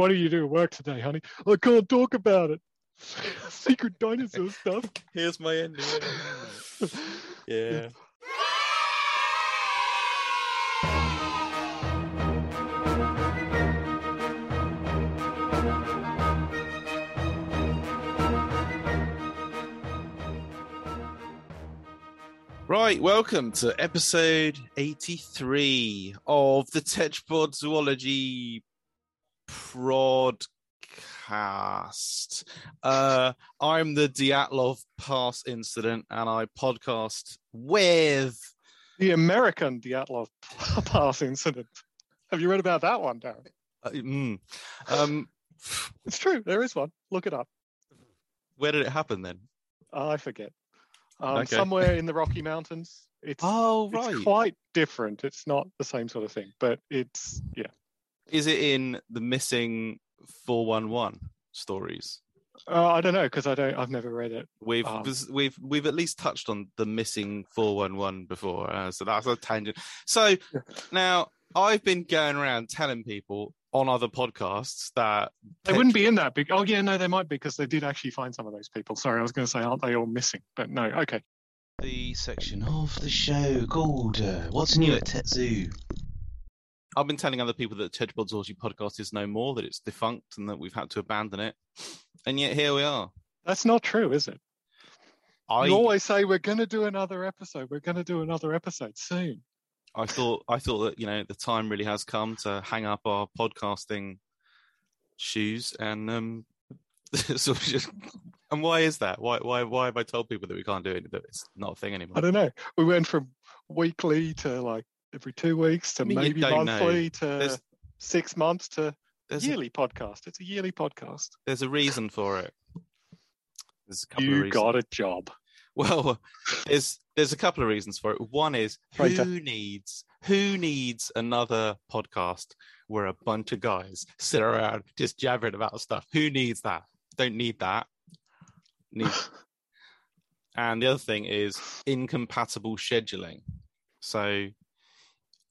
what do you do at work today, honey? I can't talk about it. Secret dinosaur stuff. Here's my ending. yeah. Right, welcome to episode 83 of the Tetrapod Zoology Prodcast. Uh, I'm the Dyatlov Pass incident and I podcast with The American Dyatlov Pass incident. Have you read about that one, Darren? uh, mm, um, It's true. There is one. Look it up. where did it happen then? I forget. Um, Okay. Somewhere in the Rocky Mountains. It's, Oh, it's right. quite different. It's not the same sort of thing, but it's yeah. Is it in the missing 411 stories? Uh, I don't know because I don't. I've never read it. We've Um, we've we've at least touched on the missing 411 before, uh, so that's a tangent. So now I've been going around telling people on other podcasts that They wouldn't be in that big. Oh yeah, no, they might be because they did actually find some of those people. Sorry, I was going to say, aren't they all missing? But no. Okay. the section of the show called uh, What's New at TetZoo? I've been telling other people that the Ted Zoology podcast is no more, that it's defunct, and that we've had to abandon it, and yet here we are. That's not true, is it? I You always say we're going to do another episode. We're going to do another episode soon. I thought I thought that you know the time really has come to hang up our podcasting shoes and um so just and why is that why why why have I told people that we can't do it that it's not a thing anymore. I don't know. We went from weekly to like every two weeks to I mean, maybe don't know. monthly to There's- six months to there's a, yearly podcast. It's a yearly podcast. there's a reason for it there's a couple of You reasons got a job. well there's there's a couple of reasons for it one is who needs who needs another podcast where a bunch of guys sit around just jabbering about stuff who needs that don't need that need And the other thing is incompatible scheduling. So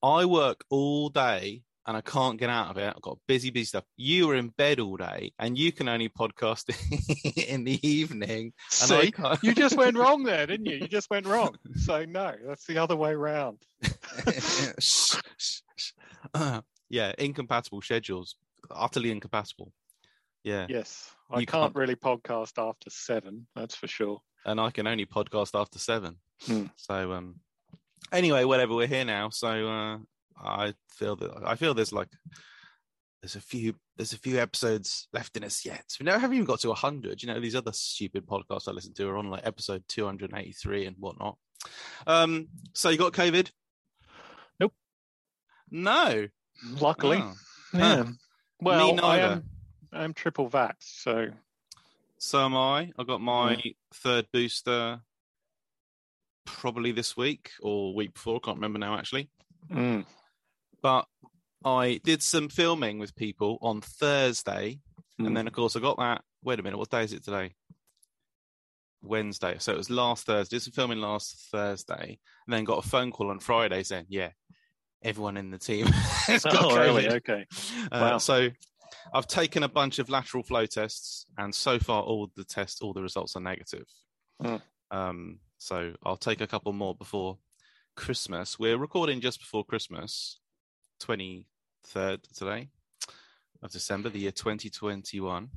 I work all day and I can't get out of it. I've got busy, busy stuff. You are in bed all day and you can only podcast in the evening. And I See, can't. you just went wrong there, didn't you? You just went wrong. So no, that's the other way round. Shh, shh, shh. Uh, yeah, incompatible schedules. Utterly incompatible. Yeah. Yes, I can't, can't- really podcast after seven. That's for sure. and I can only podcast after seven. Hmm. So um anyway, whatever, we're here now. So uh I feel that I feel there's like there's a few there's a few episodes left in us yet. We never haven't even got to hundred. You know, these other stupid podcasts I listen to are on like episode two hundred and eighty three and whatnot. Um so you got COVID? Nope. No. Luckily, Oh. yeah. Well, I neither. am. I'm triple vax, so So am I. I got my third booster probably this week or week before. I can't remember now actually. mm, but I did some filming with people on Thursday, Mm. and then of course I got that. Wait a minute, what day is it today? Wednesday. So it was last Thursday. Did some filming last Thursday, and then got a phone call on Friday saying, "Yeah, everyone in the team has got oh, really? COVID." Okay. Uh, Wow. So I've taken a bunch of lateral flow tests, and so far all the tests, all the results are negative. Mm. Um, so I'll take a couple more before Christmas. We're recording just before Christmas, twenty third today of December, the year twenty twenty one,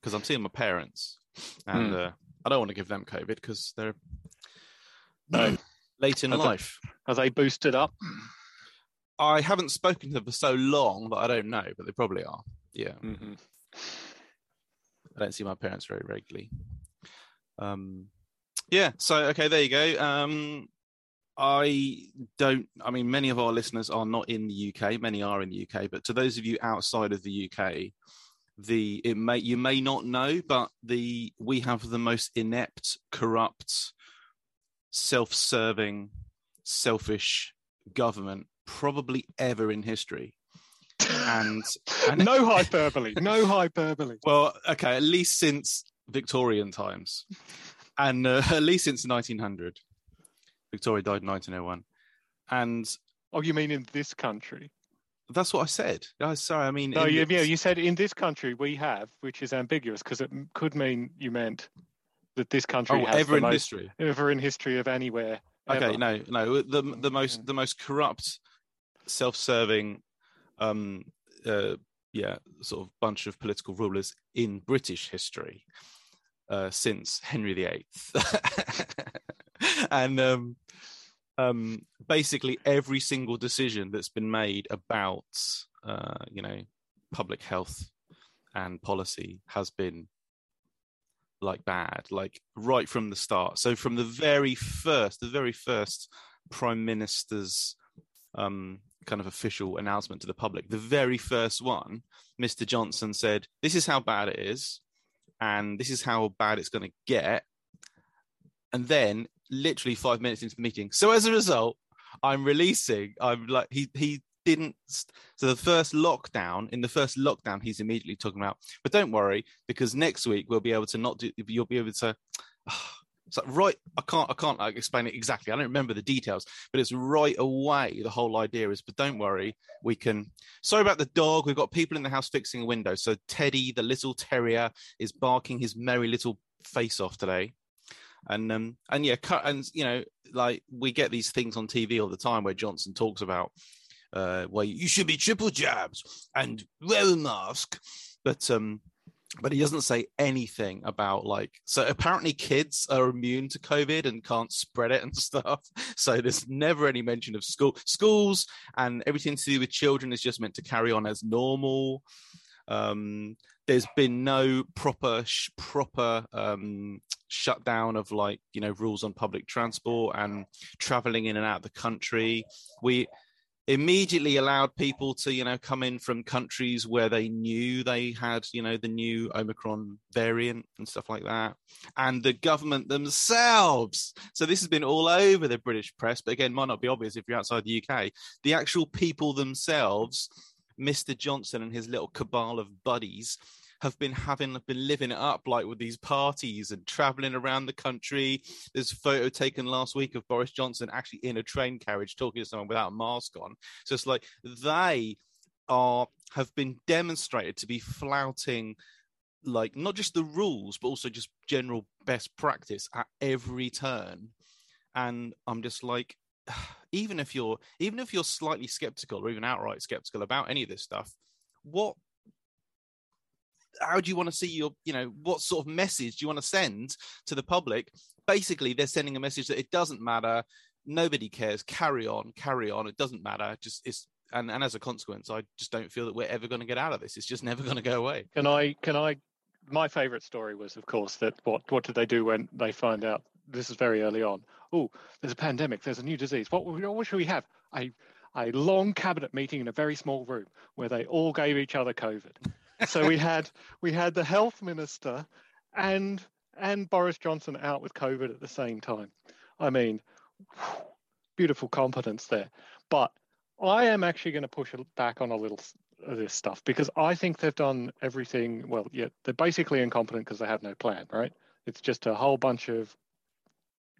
because I'm seeing my parents, and Mm. uh, I don't want to give them COVID because they're No. late in Are they- life. Are they boosted up? I haven't spoken to them for so long that I don't know, but they probably are. Yeah. hmm I don't see my parents very regularly. Um, yeah. So okay, there you go. Um, I don't. I mean, many of our listeners are not in the UK. Many are in the UK, but to those of you outside of the UK, the it may you may not know, but the we have the most inept, corrupt, self-serving, selfish government probably ever in history. And, and No hyperbole. No hyperbole. well, okay, at least since Victorian times, and uh, at least since 1900. Victoria died in 1901, and Oh, you mean in this country? That's what I said. Oh, sorry, I mean. No, you, yeah, you said in this country we have, which is ambiguous because it could mean you meant that this country oh, has ever the in most history. ever in history of anywhere. Okay, ever. no, no. The the Mm, most the most corrupt, self-serving, um, uh, yeah, sort of bunch of political rulers in British history uh, since Henry VIII, and um, um, basically every single decision that's been made about uh, you know public health and policy has been like bad, like right from the start. So from the very first, the very first prime minister's um, kind of official announcement to the public, the very first one, Mr. Johnson said, "This is how bad it is, and this is how bad it's going to get." And then, literally five minutes into the meeting, so as a result, I'm releasing. I'm like he he didn't. So the first lockdown, in the first lockdown, he's immediately talking about. But don't worry, because next week we'll be able to not do. You'll be able to. Ah, It's like right. I can't. I can't like, explain it exactly. I don't remember the details, but it's right away. The whole idea is. But don't worry, we can. Sorry about the dog. We've got people in the house fixing a window. So Teddy, the little terrier, is barking his merry little face off today. And um and yeah, cut and you know like we get these things on TV all the time where Johnson talks about uh well you should be triple jabs and wear a mask, but um but he doesn't say anything about like so apparently kids are immune to covid and can't spread it and stuff. So there's never any mention of school schools and everything to do with children is just meant to carry on as normal. Um there's been no proper sh- proper um shutdown of like you know rules on public transport and traveling in and out of the country. We immediately allowed people to you know come in from countries where they knew they had you know the new omicron variant and stuff like that and the government themselves. So this has been all over the british press but again might not be obvious if you're outside the uk the actual people themselves mr johnson and his little cabal of buddies have been having been living it up like with these parties and traveling around the country there's a photo taken last week of Boris Johnson actually in a train carriage talking to someone without a mask on. So it's like they are have been demonstrated to be flouting like not just the rules but also just general best practice at every turn. And I'm just like even if you're even if you're slightly skeptical or even outright skeptical about any of this stuff, what how do you want to see your you know what sort of message do you want to send to the public basically they're sending a message that it doesn't matter nobody cares carry on carry on it doesn't matter just it's and, and as a consequence i just don't feel that we're ever going to get out of this it's just never going to go away Can I? Can I? My favourite story was, of course, that what what did they do when they find out? This is very early on. Oh, there's a pandemic. There's a new disease. What what should we have? A a long cabinet meeting in a very small room where they all gave each other COVID. So we had we had the health minister and and Boris Johnson out with COVID at the same time. I mean, beautiful competence there. But I am actually going to push back on a little of this stuff because I think they've done everything. Well, yeah, they're basically incompetent because they have no plan, right? It's just a whole bunch of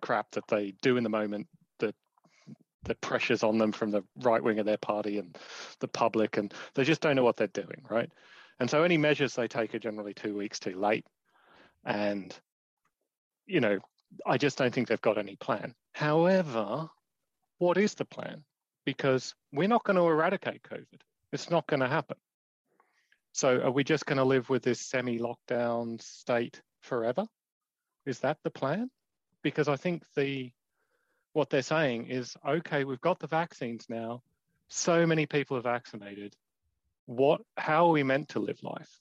crap that they do in the moment that that pressures on them from the right wing of their party and the public, and they just don't know what they're doing, right? And so any measures they take are generally two weeks too late, and you know, I just don't think they've got any plan. However, what is the plan? Because we're not going to eradicate COVID. It's not going to happen. So are we just going to live with this semi-lockdown state forever? Is that the plan? Because I think the what they're saying is okay, we've got the vaccines now. So many people are vaccinated. What how are we meant to live life?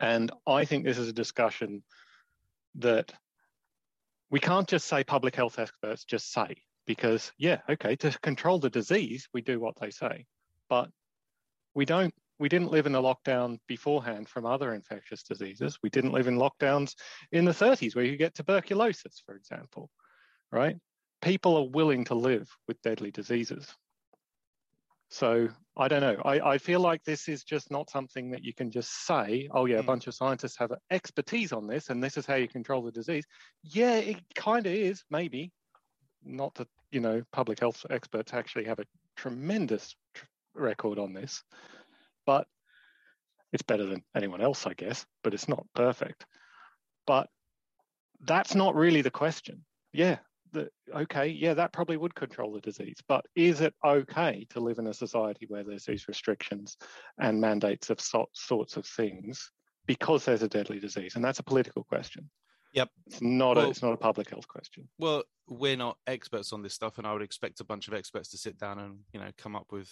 And I think this is a discussion that we can't just say public health experts just say because yeah okay to control the disease we do what they say. But we don't we didn't live in a lockdown beforehand from other infectious diseases. We didn't live in lockdowns in the 30s where you get tuberculosis for example right? People are willing to live with deadly diseases so i don't know i, I feel like this is just not something that you can just say oh yeah a Mm. bunch of scientists have expertise on this and this is how you control the disease yeah it kind of is maybe not that you know public health experts actually have a tremendous tr- record on this, but it's better than anyone else, I guess, but it's not perfect. But that's not really the question. Yeah, the, okay, yeah, that probably would control the disease, but is it okay to live in a society where there's these restrictions and mandates of so, sorts of things because there's a deadly disease? And that's a political question. Yep. It's not Well- a it's not a public health question. Well, we're not experts on this stuff, and I would expect a bunch of experts to sit down and you know come up with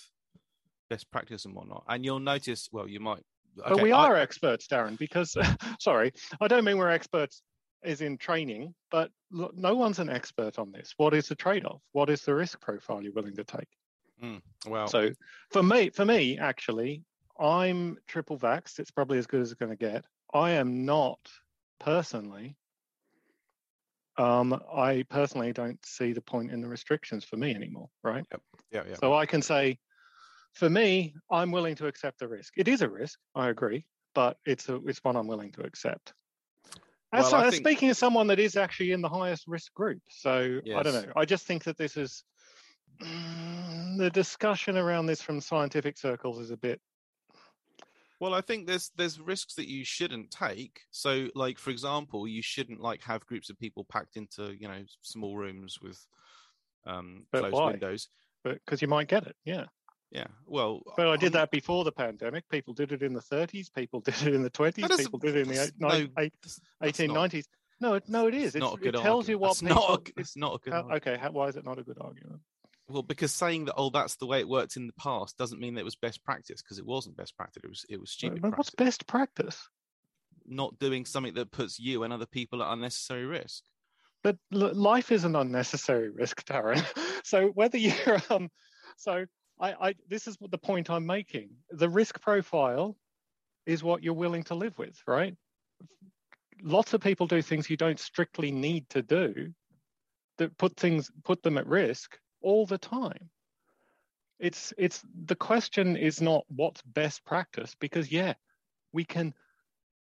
best practice and whatnot. And you'll notice, well, you might. but okay, we I- are experts, Darren, because sorry, I don't mean we're experts as in training, but look, no one's an expert on this. What is the trade-off? What is the risk profile you're willing to take? well, So for me, for me, actually, I'm triple vaxxed. It's probably as good as it's going to get. I am not personally. Um, I personally don't see the point in the restrictions for me anymore, right? yeah, yeah. So I can say, for me, I'm willing to accept the risk. It is a risk, I agree, but it's a it's one I'm willing to accept. Well, I as think- speaking as someone that is actually in the highest risk group, so I don't know. I just think that this is mm, the discussion around this from scientific circles is a bit. Well, I think there's there's risks that you shouldn't take. So, like for example, you shouldn't like have groups of people packed into you know small rooms with um, But closed why? windows. But because you might get it, yeah. Yeah. Well, But I did I'm- that before the pandemic. People did it in the 30s. People did it in the 20s. People did it in the eight, nine, no- eight, that's- that's not- 1890s. No, no, it is. it's It's, not a good it tells you argument. what That's people. not a, it's not a good. how- argument. okay, how, why is it not a good argument? Well, because saying that oh that's the way it worked in the past doesn't mean that it was best practice because it wasn't best practice. It was it was stupid But what's best practice? Not doing something that puts you and other people at unnecessary risk. But l- life is an unnecessary risk, Darren. so whether you're um, so I, I this is the point I'm making. The risk profile is what you're willing to live with, right? Lots of people do things you don't strictly need to do that put things put them at risk all the time. It's it's the question is not what's best practice because yeah, we can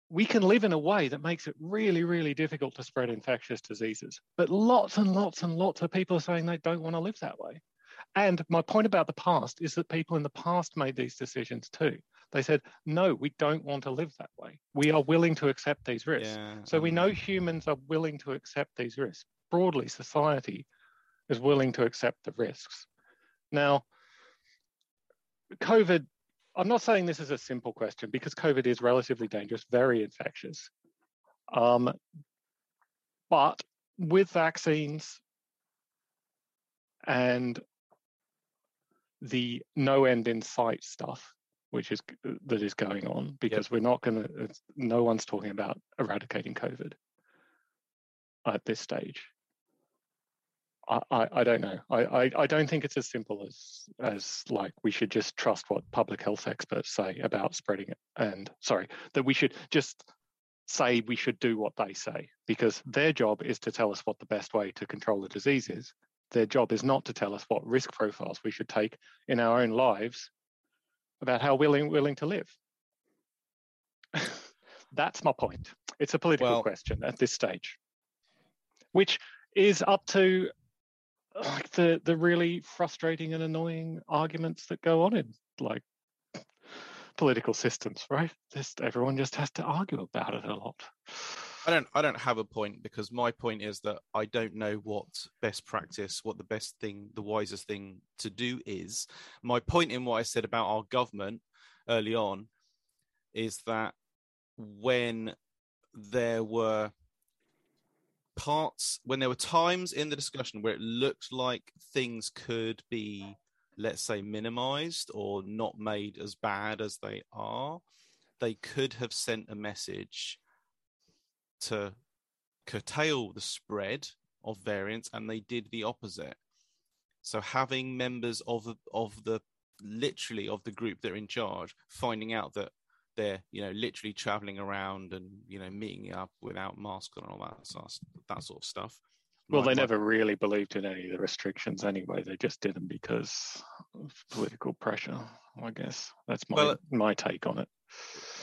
we can live in a way that makes it really, really difficult to spread infectious diseases. But lots and lots and lots of people are saying they don't want to live that way. And my point about the past is that people in the past made these decisions too. They said, no, we don't want to live that way. We are willing to accept these risks. Yeah. So we know um, humans are willing to accept these risks. Broadly, society is willing to accept the risks. Now, COVID, I'm not saying this is a simple question because COVID is relatively dangerous, very infectious. Um, but with vaccines and the no end in sight stuff, which is uh, that is going on, because we're not going to. No one's talking about eradicating COVID at this stage. I, I, I don't know. I, I, I don't think it's as simple as as like we should just trust what public health experts say about spreading it, and sorry that we should just say we should do what they say because their job is to tell us what the best way to control the disease is. Their job is not to tell us what risk profiles we should take in our own lives about how willing willing to live. That's my point. It's a political Well- question at this stage, which is up to like the the really frustrating and annoying arguments that go on in like political systems, right? Just everyone just has to argue about it a lot. I don't I don't have a point because my point is that I don't know what best practice, what the best thing, the wisest thing to do is. My point in what I said about our government early on is that when there were parts when there were times in the discussion where it looked like things could be let's say minimized or not made as bad as they are they could have sent a message to curtail the spread of variants and they did the opposite so having members of the, of the literally of the group that are in charge finding out that they're you know literally traveling around and you know meeting up without masks and all that sort of, that sort of stuff Well, they never really believed in any of the restrictions anyway. They just did them because of political pressure. I guess that's my Well, my take on it.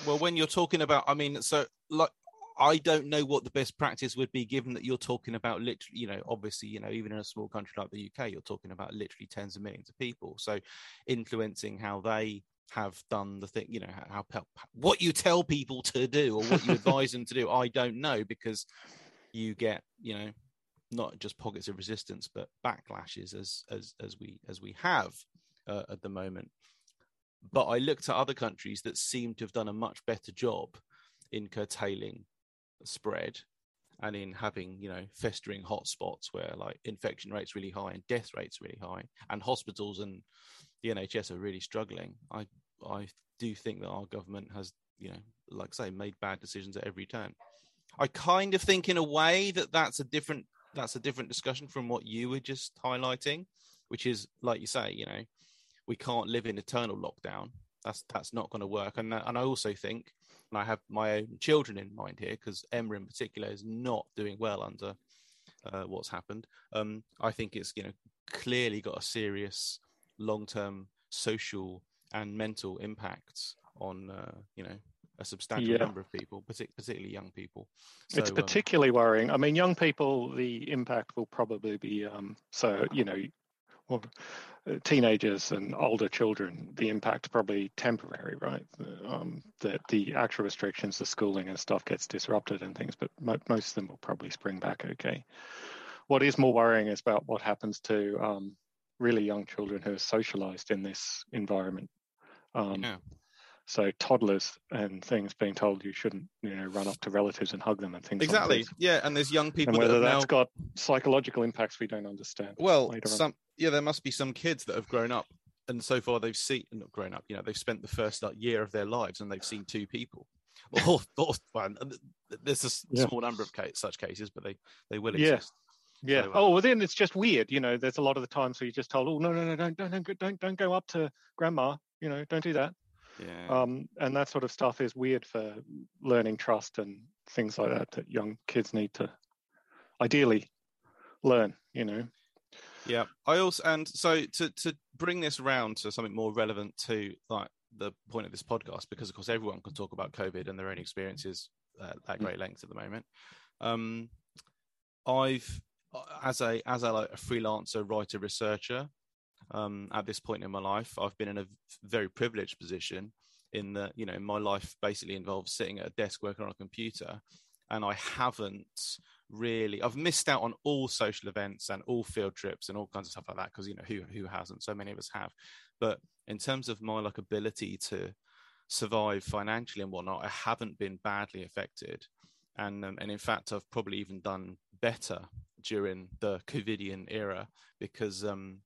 Well, when you're talking about, I mean, so like, I don't know what the best practice would be, given that you're talking about literally, you know, obviously, you know, even in a small country like the UK, you're talking about literally tens of millions of people. So, influencing how they have done the thing, you know, how, how what you tell people to do or what you advise them to do, I don't know because you get, you know, not just pockets of resistance but backlashes as as as we as we have uh, at the moment. But I looked at other countries that seem to have done a much better job in curtailing spread and in having you know festering hotspots where like infection rates really high and death rates really high and hospitals and the NHS are really struggling. I I do think that our government has you know like I say made bad decisions at every turn. I kind of think in a way that that's a different that's a different discussion from what you were just highlighting, which is like you say, you know, we can't live in eternal lockdown. That's that's not going to work. And and I also think, and I have my own children in mind here because Emma in particular is not doing well under uh, what's happened. Um, I think it's you know clearly got a serious long term social and mental impacts on uh, you know a substantial yeah. number of people, particularly young people. So, it's um, particularly um, worrying. I mean, young people, the impact will probably be um, so you know, well, teenagers and older children, the impact probably temporary, right? Um, that the actual restrictions, the schooling and stuff gets disrupted and things, but mo- most of them will probably spring back okay. What is more worrying is about what happens to um, really young children who are socialized in this environment. Um, yeah. So toddlers and things being told you shouldn't, you know, run up to relatives and hug them and things. Exactly. Like yeah, and there's young people. And whether that that's now... got psychological impacts we don't understand. Well, some yeah, there must be some kids that have grown up, and so far they've seen not grown up. You know, they've spent the first like, year of their lives and they've seen two people. Or, or well, there's a yeah. small number of case, such cases, but they they will exist. Yeah. Yeah. So, uh, oh, well, then it's just weird. You know, there's a lot of the times where you're just told, "Oh, no, no, no, don't, don't, don't, don't, don't go up to grandma. You know, don't do that." Yeah. Um, and that sort of stuff is weird for learning trust and things like that that young kids need to ideally learn, you know. Yeah. I also and so to to bring this around to something more relevant to like the point of this podcast, because of course everyone can talk about COVID and their own experiences uh, at mm. great length at the moment. Um, I've as a as a, like, a freelancer writer researcher um, at this point in my life. I've been in a very privileged position in that, you know, my life basically involves sitting at a desk working on a computer. And I haven't really, I've missed out on all social events and all field trips and all kinds of stuff like that because, you know, who, who hasn't? So many of us have. But in terms of my like ability to survive financially and whatnot, I haven't been badly affected. And, um, and in fact, I've probably even done better during the COVIDian era because um,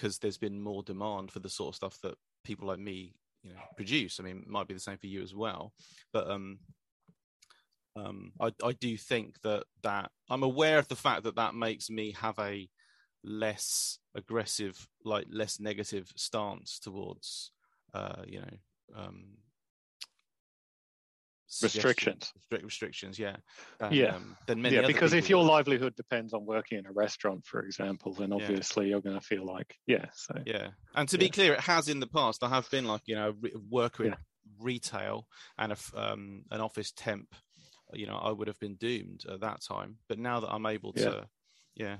because there's been more demand for the sort of stuff that people like me you know produce. I mean might be the same for you as well. But um um i i do think that that i'm aware of the fact that that makes me have a less aggressive like less negative stance towards uh you know um restrictions strict restrictions yeah than, yeah um, than many yeah because if your livelihood depends on working in a restaurant for example then obviously yeah. you're going to feel like yeah so yeah and to yeah. be clear it has in the past i have been like you know a worker in retail and a, um, an office temp you know i would have been doomed at that time but now that i'm able to yeah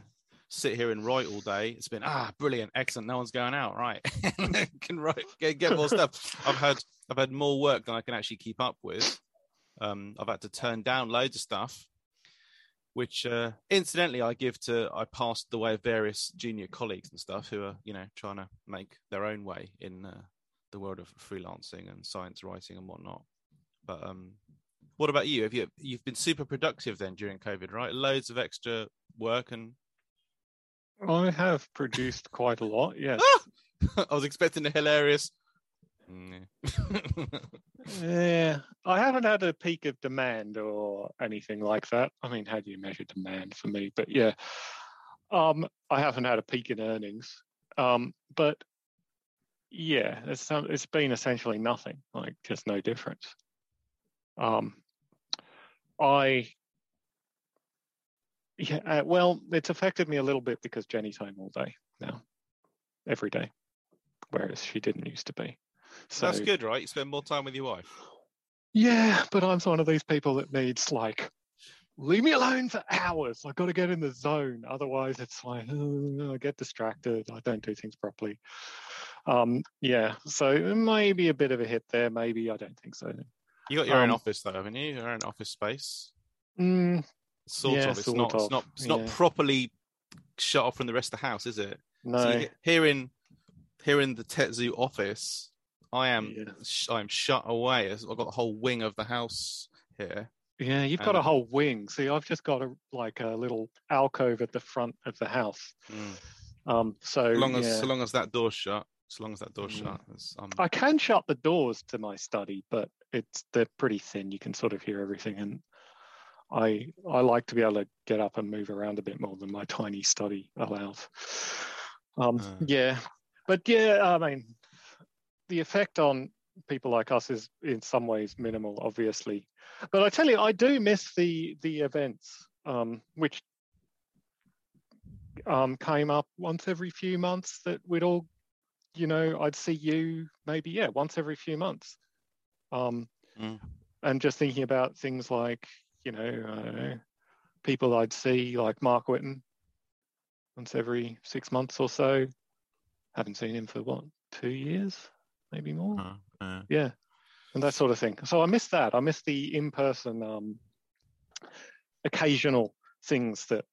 sit here and write all day. It's been ah brilliant, excellent. No one's going out, right? can write, get, get more stuff. I've had I've had more work than I can actually keep up with, um, I've had to turn down loads of stuff, which uh, incidentally I give to I passed the way of various junior colleagues and stuff who are you know trying to make their own way in uh, the world of freelancing and science writing and whatnot. But um, what about you? Have you you've been super productive then during COVID, right? Loads of extra work and. I have produced quite a lot. Yes. I was expecting a hilarious. Yeah, I haven't had a peak of demand or anything like that. I mean, how do you measure demand for me? But yeah, um, I haven't had a peak in earnings. Um, but yeah, it's it's been essentially nothing, like just no difference. Um, I yeah, uh, well, it's affected me a little bit because Jenny's home all day now, every day, whereas she didn't used to be. So that's good, right? You spend more time with your wife. Yeah, but I'm one of these people that needs like, leave me alone for hours. I've got to get in the zone. Otherwise, it's like "Uh, I get distracted. I don't do things properly. Um, yeah, so maybe a bit of a hit there. Maybe I don't think so. You got your own Um, office though, haven't you? Your own office space. Mm, Sort Yeah, of. It's sort not. It's not. It's not yeah. properly shut off from the rest of the house, is it? no. So here in here in the TetZoo office, I am Yeah. sh- I am shut away. I've got the whole wing of the house here. Yeah, you've got a whole wing. See, I've just got a like a little alcove at the front of the house. Um, so So long as yeah. so long as that door's shut, so long as that door's Mm. shut, um, I can shut the doors to my study, but it's they're pretty thin. You can sort of hear everything, and I I like to be able to get up and move around a bit more than my tiny study allows. Um, Uh. yeah, but yeah, I mean, the effect on people like us is in some ways minimal, obviously. But I tell you, I do miss the the events, um, which um, came up once every few months that we'd all you know, I'd see you maybe, yeah, once every few months. Um, Mm. And just thinking about things like, you know, I don't know, people I'd see like Mark Witton once every six months or so. Haven't seen him for what, two years, maybe more? uh, uh, Yeah. And that sort of thing. So I miss that. I miss the in person, um, occasional things that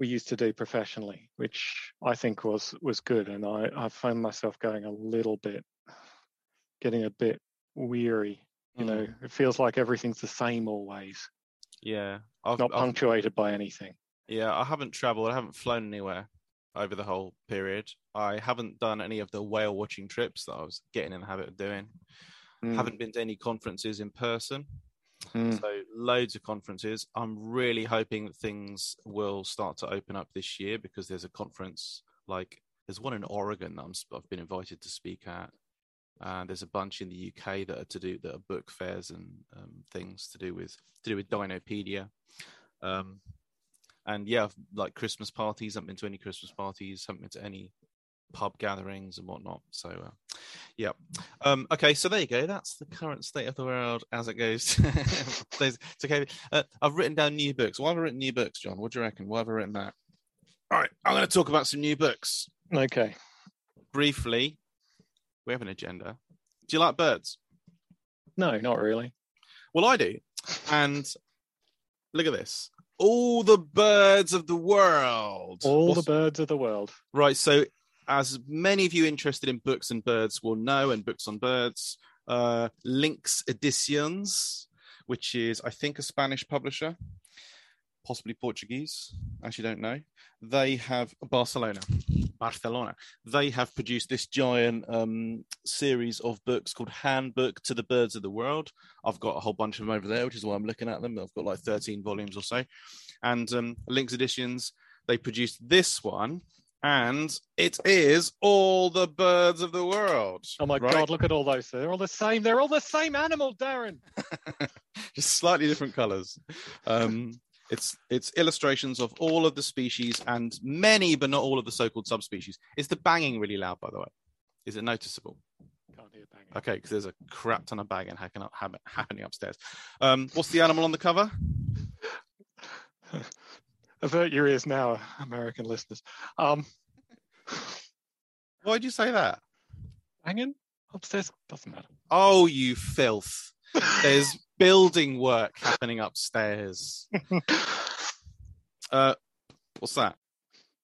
we used to do professionally, which I think was was good. And I, I found myself going a little bit, getting a bit weary. You know, mm, it feels like everything's the same always, yeah. I've, not I've- punctuated by anything. yeah, I haven't travelled. I haven't flown anywhere over the whole period. I haven't done any of the whale watching trips that I was getting in the habit of doing. Mm, Haven't been to any conferences in person. mm, So loads of conferences. I'm really hoping that things will start to open up this year because there's a conference like there's one in Oregon that I'm, I've been invited to speak at. And there's a bunch in the UK that are to do that are book fairs and um, things to do with to do with Dinopedia. Um, and yeah, like Christmas parties. haven't been to any Christmas parties. Haven't been to any pub gatherings and whatnot. So uh, yeah. Um, okay, so there you go. That's the current state of the world as it goes. It's okay. Uh, I've written down new books. Why have I written new books, John? What do you reckon? Why have I written that? All right, I'm going to talk about some new books Okay. briefly. We have an agenda. Do you like birds? No, not really. Well, I do. And look at this. All the birds of the world. All What's- the birds of the world. Right. So, as many of you interested in books and birds will know, and books on birds, uh, Lynx Editions, which is, I think, a Spanish publisher, possibly Portuguese. Actually, don't know. They have Barcelona. Barcelona. They have produced this giant um, series of books called Handbook to the Birds of the World. I've got a whole bunch of them over there, which is why I'm looking at them. I've got like 13 volumes or so. And um, Lynx Editions, they produced this one, and it is all the birds of the world. Oh my right? God, look at all those. They're all the same. They're all the same animal, Darren. just slightly different colors. Um, it's it's illustrations of all of the species and many, but not all of the so-called subspecies. Is the banging really loud, by the way? Is it noticeable? Can't hear banging. Okay, because there's a crap ton of banging hacking up, happening upstairs. Um, what's the animal on the cover? Avert your ears now, American listeners. Um, Why'd you say that? Banging upstairs doesn't matter. Oh, you filth! There's building work happening upstairs. Uh, what's that?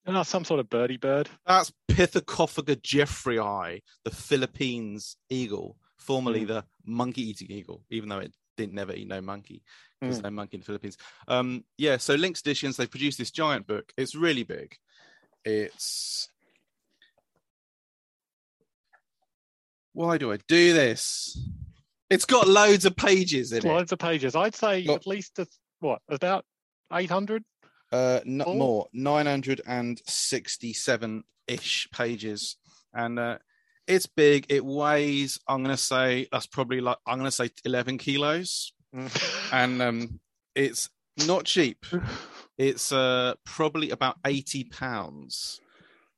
Ah, some sort of birdie bird. That's Pithecophaga jefferyi, the Philippines eagle, formerly Mm. the monkey-eating eagle, even though it didn't never eat no monkey. There's Mm. no monkey in the Philippines. Um, yeah, so Lynx Editions, they produced this giant book. It's really big. It's why do I do this? It's got loads of pages in it. Loads of pages. I'd say Look. at least a, what about eight hundred. Uh, no, Full? more, 967 ish pages. And uh, it's big. It weighs, I'm going to say, that's probably like, I'm going to say 11 kilos. And um, it's not cheap. It's uh, probably about 80 pounds.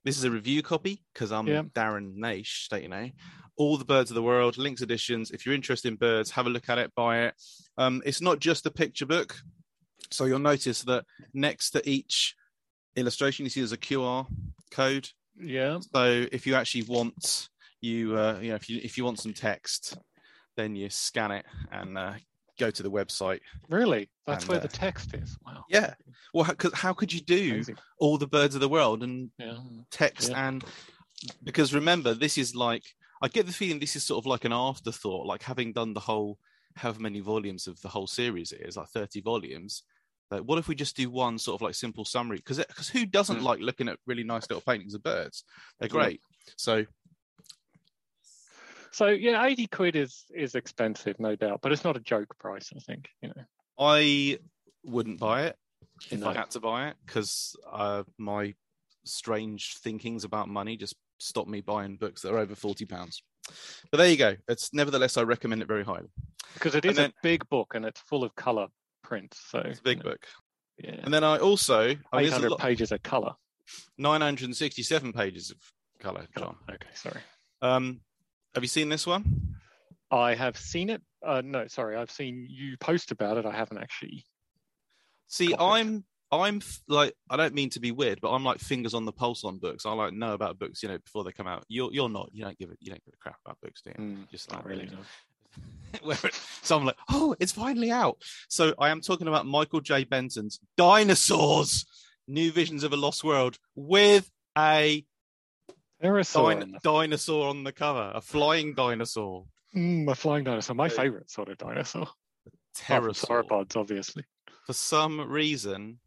This is a review copy because I'm Yeah. Darren Naish, don't you know? All the birds of the world, Lynx editions. If you're interested in birds, have a look at it, buy it. Um, it's not just a picture book. So you'll notice that next to each illustration, you see there's a QR code. Yeah. So if you actually want you, uh, you know, if you if you want some text, then you scan it and uh, go to the website. Really? That's And, where uh, the text is. Wow. Yeah. Well, how, 'cause how could you do Amazing. all the birds of the world and Yeah. text Yeah. and because remember this is like i get the feeling this is sort of like an afterthought like having done the whole however many volumes of the whole series it is like 30 volumes like what if we just do one sort of like simple summary because because who doesn't Mm. like looking at really nice little paintings of birds they're great so So yeah, eighty quid is is expensive, no doubt, but it's not a joke price. I think you know. i wouldn't buy it if know. i had to buy it because uh, my strange thinkings about money just stop me buying books that are over 40 pounds but there you go it's nevertheless i recommend it very highly because it is then- a big book and it's full of color prints. So it's a big you know, book Yeah. And then I also, I mean, Eight there's a hundred lot, pages of color. 967 pages of color, John. Okay, sorry. Um, have you seen this one? I have seen it. Uh, no, sorry, I've seen you post about it. I haven't actually. See, I'm, I'm f- like, I don't mean to be weird, but I'm like fingers on the pulse on books. I like know about books, you know, before they come out. You're, you're not. You don't give it. You don't give a crap about books, do you? Mm, Just not like really. No. Where it- so I'm like, oh, it's finally out. So I am talking about Michael J. Benton's Dinosaurs: New Visions of a Lost World with a Pterosaur. din- dinosaur on the cover, a flying dinosaur. Mm, a flying dinosaur. My Yeah. favorite sort of dinosaur. Apart from Pterosaur. Sauropods, obviously. For some reason,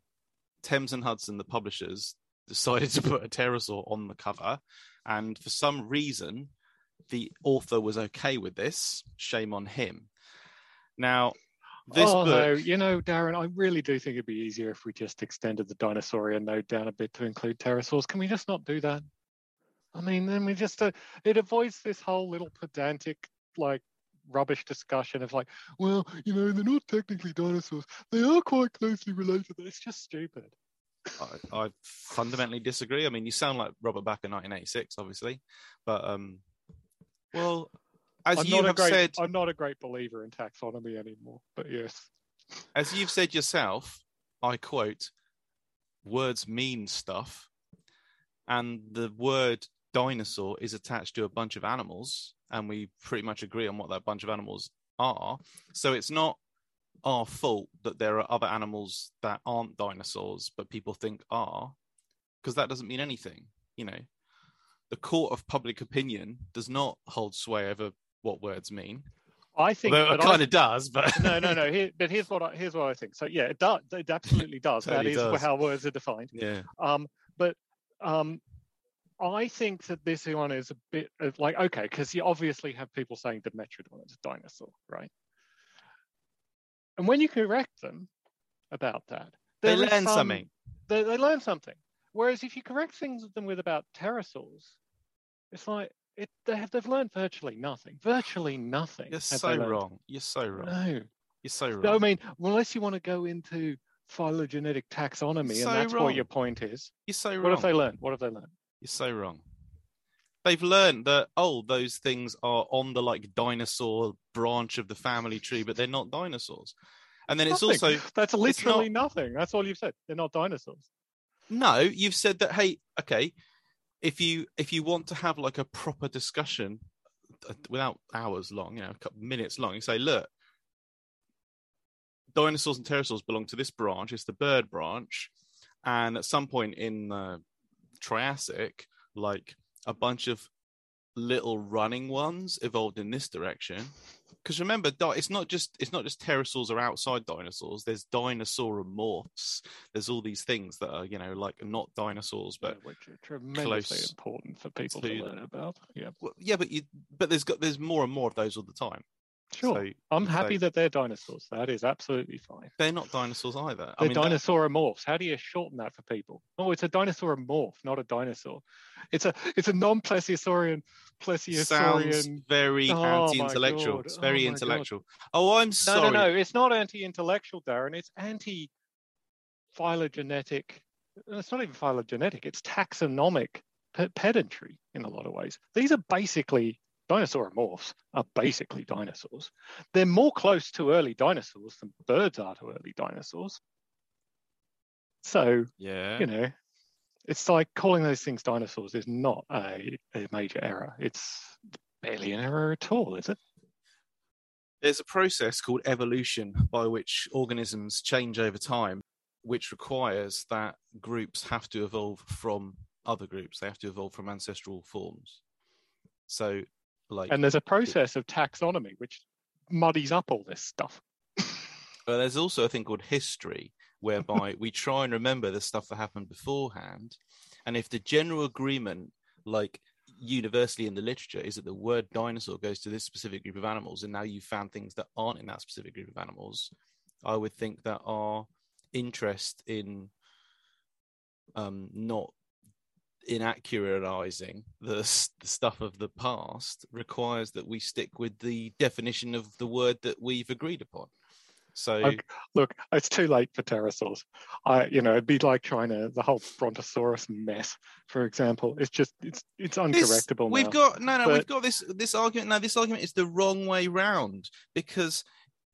Thames and Hudson, the publishers, decided to put a pterosaur on the cover, and for some reason, the author was okay with this. Shame on him. Now, this oh, book. no, you know, Darren, I really do think it'd be easier if we just extended the dinosaurian node down a bit to include pterosaurs. Can we just not do that? I mean, then we just uh, it avoids this whole little pedantic like rubbish discussion of like, well, you know, they're not technically dinosaurs. They are quite closely related. It's just stupid. I, I fundamentally disagree. I mean, you sound like Robert Bakker in 1986, obviously, but um, well, as I'm you have great said, I'm not a great believer in taxonomy anymore. But yes. as you've said yourself, I quote, "Words mean stuff," and the word dinosaur is attached to a bunch of animals, and we pretty much agree on what that bunch of animals are. So it's not our fault that there are other animals that aren't dinosaurs, but people think are, because that doesn't mean anything. You know, the court of public opinion does not hold sway over what words mean. I think Although it kind of does, but no, no, no. Here, but here's what I, here's what I think. So yeah, it does. It absolutely does. that Totally is does. how words are defined. yeah, Um, but um, I think that this one is a bit of like okay, because you obviously have people saying Dimetrodon is a dinosaur, right? And when you correct them about that, they learn some- something. They, they learn something. Whereas if you correct things with them with about pterosaurs, it's like it they have they've learned virtually nothing. Virtually nothing. You're so wrong. You're so wrong. No. You're so wrong. No, I mean, unless you want to go into phylogenetic taxonomy, So and that's wrong. what your point is. You're so wrong. What have they learned? What have they learned? You're so wrong. They've learned that oh, those things are on the like dinosaur branch of the family tree, but they're not dinosaurs. And then it's also that's literally nothing. That's all you've said. They're not dinosaurs. no. You've said that hey, okay, if you if you want to have like a proper discussion uh, without hours long, you know, a couple minutes long, you say, look, dinosaurs and pterosaurs belong to this branch. It's the bird branch, and at some point in the Triassic, like a bunch of little running ones evolved in this direction. Because remember, it's not just it's not just pterosaurs are outside dinosaurs. There's dinosauromorphs. There's all these things that are you know like not dinosaurs, but yeah, which are tremendously important for people to to, learn about. Yeah, well, yeah, but you but there's got there's more and more of those all the time. Sure. So I'm happy say that they're dinosaurs. That is absolutely fine. they're not dinosaurs either. They're mean, that- dinosauromorphs. How do you shorten that for people? Oh, it's a dinosauromorph, not a dinosaur. It's a it's a non-plesiosaurian plesiosaurian. sounds very Oh anti-intellectual. God. It's Oh very God. intellectual. Oh, I'm No, sorry. no, no. It's not anti-intellectual, Darren. It's anti-phylogenetic. It's not even phylogenetic. It's taxonomic pe- pedantry in a lot of ways. These are basically dinosauromorphs are basically dinosaurs. They're more close to early dinosaurs than birds are to early dinosaurs. So, Yeah. you know, it's like calling those things dinosaurs is not a, a major error. It's barely an error at all, is it? There's a process called evolution by which organisms change over time, which requires that groups have to evolve from other groups. They have to evolve from ancestral forms. So, like, And there's a process of taxonomy which muddies up all this stuff. but there's also a thing called history, whereby we try and remember the stuff that happened beforehand. And if the general agreement, like universally in the literature, is that the word dinosaur goes to this specific group of animals, and now you've found things that aren't in that specific group of animals, I would think that our interest in um, not inaccuralizing the, the stuff of the past requires that we stick with the definition of the word that we've agreed upon. So Okay. Look, it's too late for pterosaurs. I, you know, it'd be like trying to the whole Brontosaurus mess, for example. It's just it's it's This- uncorrectable We've now. got no, no. We've got this this argument. No, this argument is the wrong way round because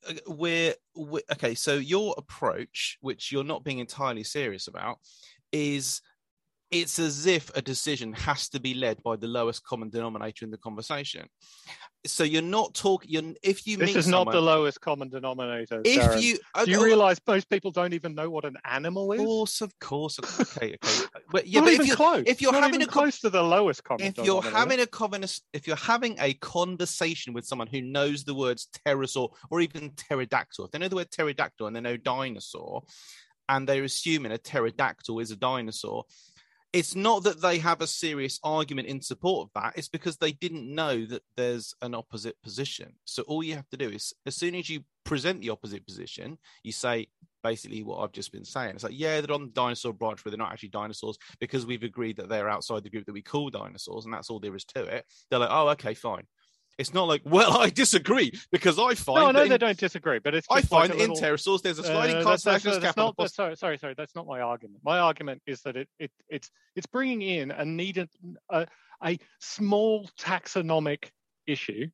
uh, we're, we okay. So your approach, which you're not being entirely serious about, is it's as if a decision has to be led by the lowest common denominator in the conversation. So you're not talking. You're if you this meet is not the lowest common denominator. If Darren. you do you realize most people don't even know what an animal is? of course, of course, okay, okay. But yeah, not but even if you close. if you're Not having a close to the lowest common if you're having a convers- if you're having a conversation with someone who knows the words pterosaur or even pterodactyl, if they know the word pterodactyl and they know dinosaur, and they're assuming a pterodactyl is a dinosaur, it's not that they have a serious argument in support of that. It's because they didn't know that there's an opposite position. So all you have to do is, as soon as you present the opposite position, you say basically what I've just been saying. It's like, yeah, they're on the dinosaur branch, but they're not actually dinosaurs because we've agreed that they're outside the group that we call dinosaurs, and that's all there is to it. They're like, oh, okay, fine. It's not like, well, I disagree because I find no, I know in- they don't disagree, but it's I like find a in little- pterosaurs there's a sliding Uh, cost that's, that's, that's not, that's, sorry, sorry, sorry. That's not my argument. My argument is that it, it it's it's bringing in a needed a, a small taxonomic issue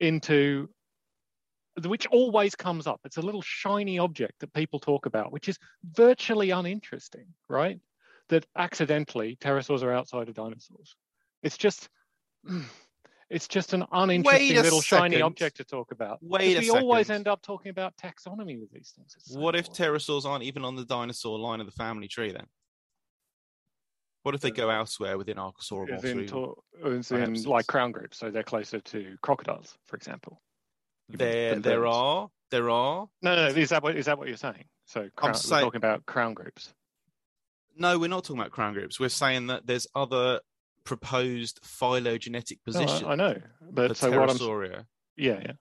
into which always comes up. It's a little shiny object that people talk about, which is virtually uninteresting, right? That accidentally pterosaurs are outside of dinosaurs. It's just. It's just an uninteresting little shiny object to talk about. Wait a we always end up talking about taxonomy with these things. So What if pterosaurs aren't even on the dinosaur line of the family tree then? What if they go elsewhere within Archosaurus? As in, to- in like crown groups, so they're closer to crocodiles, for example. There, there birds. are, there are. No, no, is that what is that what you're saying? So crown, saying- we're talking about crown groups. No, we're not talking about crown groups. We're saying that there's other proposed phylogenetic position. positions I, I know, but so what I'm pterosauria. yeah, yeah.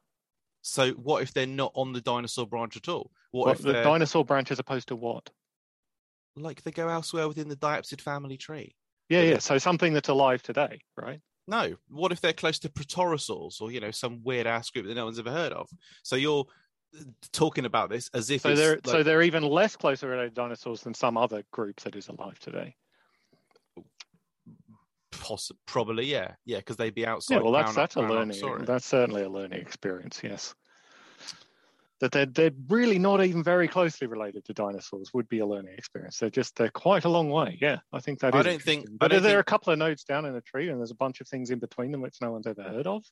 So what if they're not on the dinosaur branch at all? What What, if the they're dinosaur branch as opposed to what? like they go elsewhere within the diapsid family tree? Yeah, yeah. So something that's alive today, right? No. What if they're close to protorosaurs or you know some weird ass group that no one's ever heard of? So you're uh, talking about this as if So they're like, so they're even less closer related to dinosaurs than some other groups that is alive today. Possi- probably yeah yeah because they'd be outside. Yeah, well, that's that's a learning. That's certainly a learning experience. Yes, that they're they're really not even very closely related to dinosaurs would be a learning experience. They're just they're quite a long way. Yeah, I think that I is don't think-. I But don't there are a couple of nodes down in a tree, and there's a bunch of things in between them which no one's ever heard of.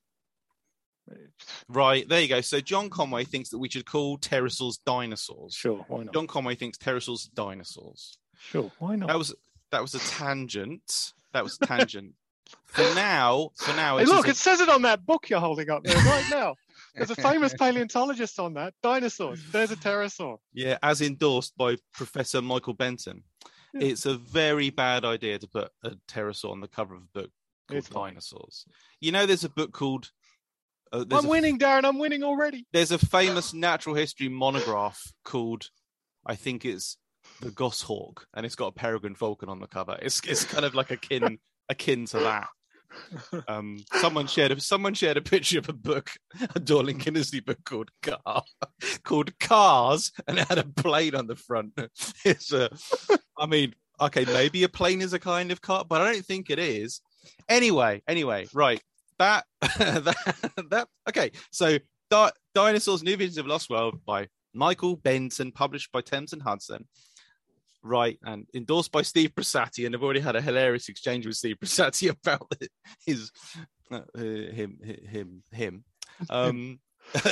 Right there you go. So John Conway thinks that we should call pterosaurs dinosaurs. Sure, why not? John Conway thinks pterosaurs dinosaurs. Sure, why not? That was that was a tangent. That was a tangent. for now, for now, Hey, look, it says it on that book you're holding up there right now. There's a famous paleontologist on that. Dinosaurs. There's a pterosaur. yeah, as endorsed by Professor Michael Benton. Yeah. It's a very bad idea to put a pterosaur on the cover of a book called It's fine. Dinosaurs. You know, there's a book called. Uh, I'm a- winning, Darren. I'm winning already. There's a famous natural history monograph called, I think it's the Goshawk, and it's got a peregrine falcon on the cover. It's it's kind of like akin akin to that. Um, someone shared a, someone shared a picture of a book, a Dorling Kindersley book called Car, called Cars, and it had a plane on the front. It's a, I mean, okay, maybe a plane is a kind of car, but I don't think it is. Anyway, anyway, right. that, that that okay. So Di- Dinosaurs: New Visions of Lost World by Michael Benton, published by Thames and Hudson. Right, and endorsed by Steve Brusatte, and I've already had a hilarious exchange with Steve Brusatte about his uh, him him him. Um,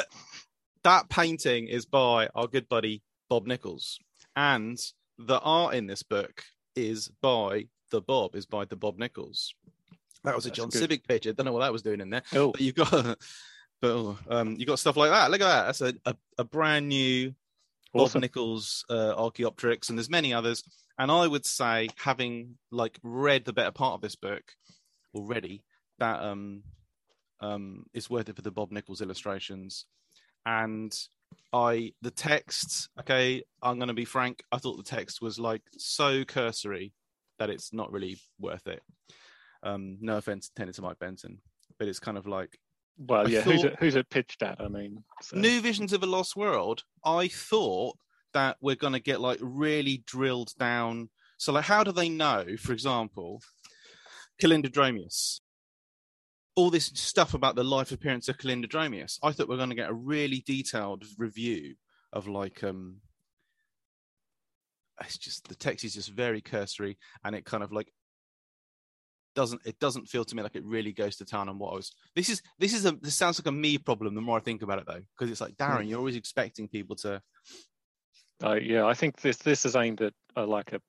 that painting is by our good buddy Bob Nicholls, and the art in this book is by the Bob is by the Bob Nicholls. That was a That's John good. Civic picture. Don't know what that was doing in there, Oh, but you've got, but oh, um, you got stuff like that. Look at that. That's a a, a brand new Bob. Nicholls uh, Archaeopteryx, and there's many others. And I would say, having like read the better part of this book already, that um um is worth it for the Bob Nicholls illustrations. And I the text, okay, I'm gonna be frank, I thought the text was like so cursory that it's not really worth it. Um, no offense intended to Mike Benton, but it's kind of like Well, yeah. Who's it? Who's it pitched at? I mean, so- New Visions of a Lost World, I thought that we're going to get like really drilled down. So, like, how do they know, for example, Kulindadromeus? All this stuff about the life appearance of Kulindadromeus. I thought we are going to get a really detailed review of like, um, it's just the text is just very cursory and it kind of like doesn't it doesn't feel to me like it really goes to town on what I was. This is this is a this sounds like a me problem. The more I think about it though, because it's like Darren, you're always expecting people to. Uh, yeah, I think this this is aimed at uh, like a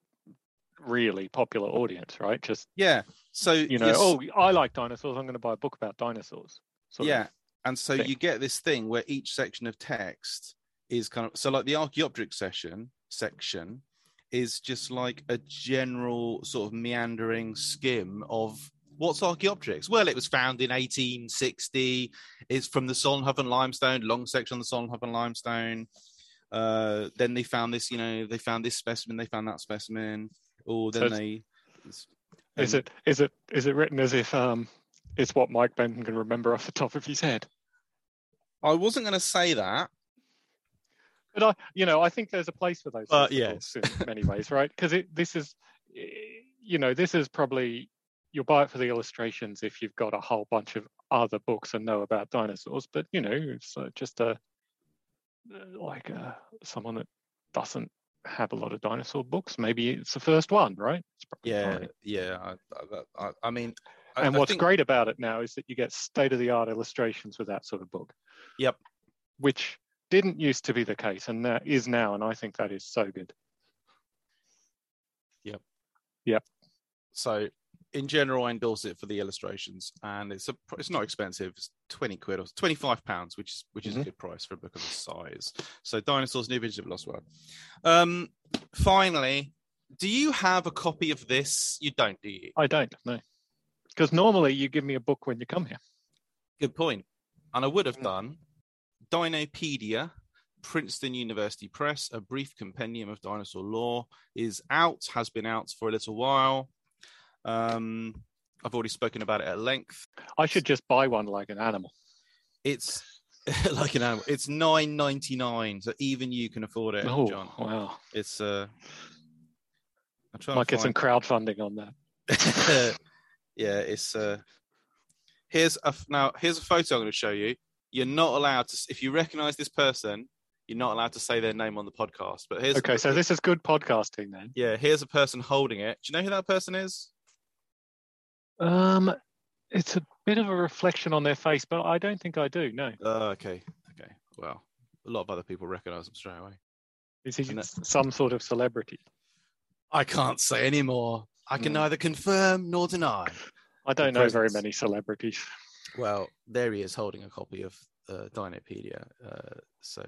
really popular audience, right? Just Yeah. So you know, yes, oh, I like dinosaurs. I'm going to buy a book about dinosaurs. yeah, and so thing. you get this thing where each section of text is kind of so like the Archaeopteryx session section is just like a general sort of meandering skim of what's Archaeopteryx. Well, it was found in 1860. It's from the Solnhofen limestone, long section of the Solnhofen limestone. Uh, then they found this, you know, they found this specimen, they found that specimen, or then So they. Is it is it is it written as if um it's what Mike Benton can remember off the top of his head? I wasn't going to say that. But I, you know, I think there's a place for those. Uh, yes. books in many ways, right? Because this is, you know, this is probably you'll buy it for the illustrations if you've got a whole bunch of other books and know about dinosaurs. But you know, it's uh, just a uh, like uh, someone that doesn't have a lot of dinosaur books. Maybe it's the first one, right? It's probably Yeah, fine. yeah. I, I, I, mean, I- And what's think- great about it now is that you get state of the art illustrations with that sort of book. Yep. Which didn't used to be the case and that is now. And I think that is so good. Yep. Yep. So, in general, I endorse it for the illustrations, and it's a it's not expensive. It's twenty quid or twenty five pounds, which is which is a Mhm. good price for a book of this size. So, Dinosaurs: New Visions of Lost World. Um, finally, do you have a copy of this? You don't, do you? I don't know. Because normally you give me a book when you come here. Good. And I would have Mm. done Dinopedia, Princeton University Press, a brief compendium of dinosaur lore, is out, has been out for a little while. Um, I've already spoken about it at length. I should just buy one like an animal. It's like an animal. It's nine ninety nine, so even you can afford it, Oh, John. wow. It's uh, I'm trying Might to get some crowdfunding on that. yeah, it's uh here's a now here's a photo I'm going to show you. You're not allowed to if you recognize this person, you're not allowed to say their name on the podcast. But here's Okay, so this is good podcasting then. yeah, here's a person holding it. Do you know who that person is? Um, it's a bit of a reflection on their face, but I don't think I do. No, Uh, okay, okay. Well, a lot of other people recognize them straight away. is he that- some sort of celebrity? I can't say anymore. I can Hmm. neither confirm nor deny. I don't know very many celebrities. Well, there he is holding a copy of uh, Dinopedia. Uh, so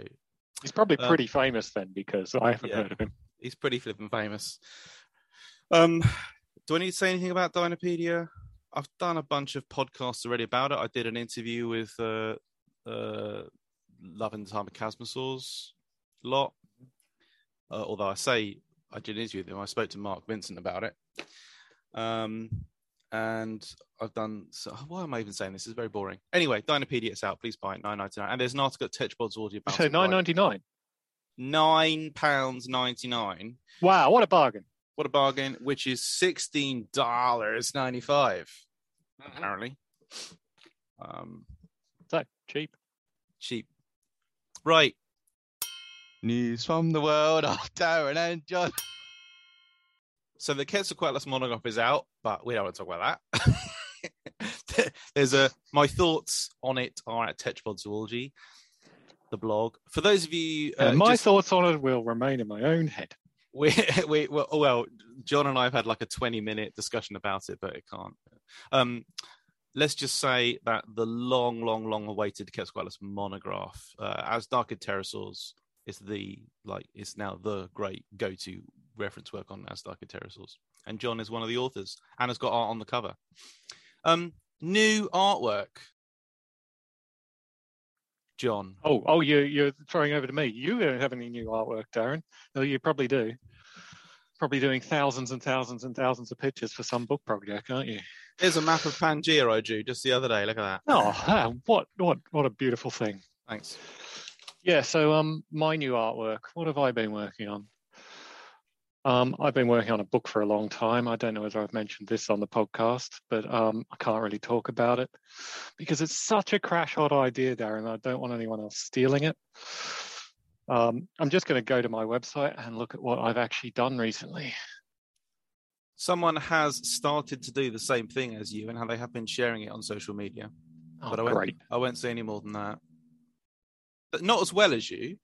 He's probably Um, pretty famous then, because I haven't yeah. heard of him. he's pretty flippin' famous. Um, do I need to say anything about Dinopedia? I've done a bunch of podcasts already about it. I did an interview with uh, uh, Love in the Time of Chasmosaurs lot. Uh, although I say I did an interview with him, I spoke to Marc Vincent about it. Um, and I've done. So, why am I even saying this? It's very boring. Anyway, Dinopedia is out. Please buy it. Nine ninety nine. And there's an article at Tetrapod Zoology about So it. nine ninety nine. Nine pounds ninety nine. Wow, what a bargain! What a bargain! Which is sixteen dollars ninety five. Mm-hmm. Apparently. Um, So cheap. cheap. Right. News from the world of Darren and John. So the Quetzalcoatlus monograph is out, but we don't want to talk about that. There's a my thoughts on it are at Tetrapod Zoology, the blog. For those of you, uh, my just- thoughts on it will remain in my own head. we we well, well, John and I have had like a 20 minute discussion about it, but it can't. Um, let's just say that the long, long, long awaited Quetzalcoatlus monograph, uh, azhdarchid Pterosaurs, is the like it's now the great go to reference work on azhdarchid Pterosaurs, and John is one of the authors and has got art on the cover. Um, new artwork. John, Oh, oh, you you're throwing over to me. You don't have any new artwork, Darren. No, you probably do. Probably doing thousands and thousands and thousands of pictures for some book project, aren't you? here's a map of Pangaea I drew just the other day. Look at that. Oh, what what what a beautiful thing. Thanks. Yeah, so um my new artwork, what have I been working on? Um, I've been working on a book for a long time. I don't know whether I've mentioned this on the podcast, but um, I can't really talk about it because it's such a crash hot idea, Darren. I don't want anyone else stealing it. Um, I'm just going to go to my website and look at what I've actually done recently. someone has started to do the same thing as you and how they have been sharing it on social media. Oh, but I won't, great. I won't say any more than that. But not as well as you,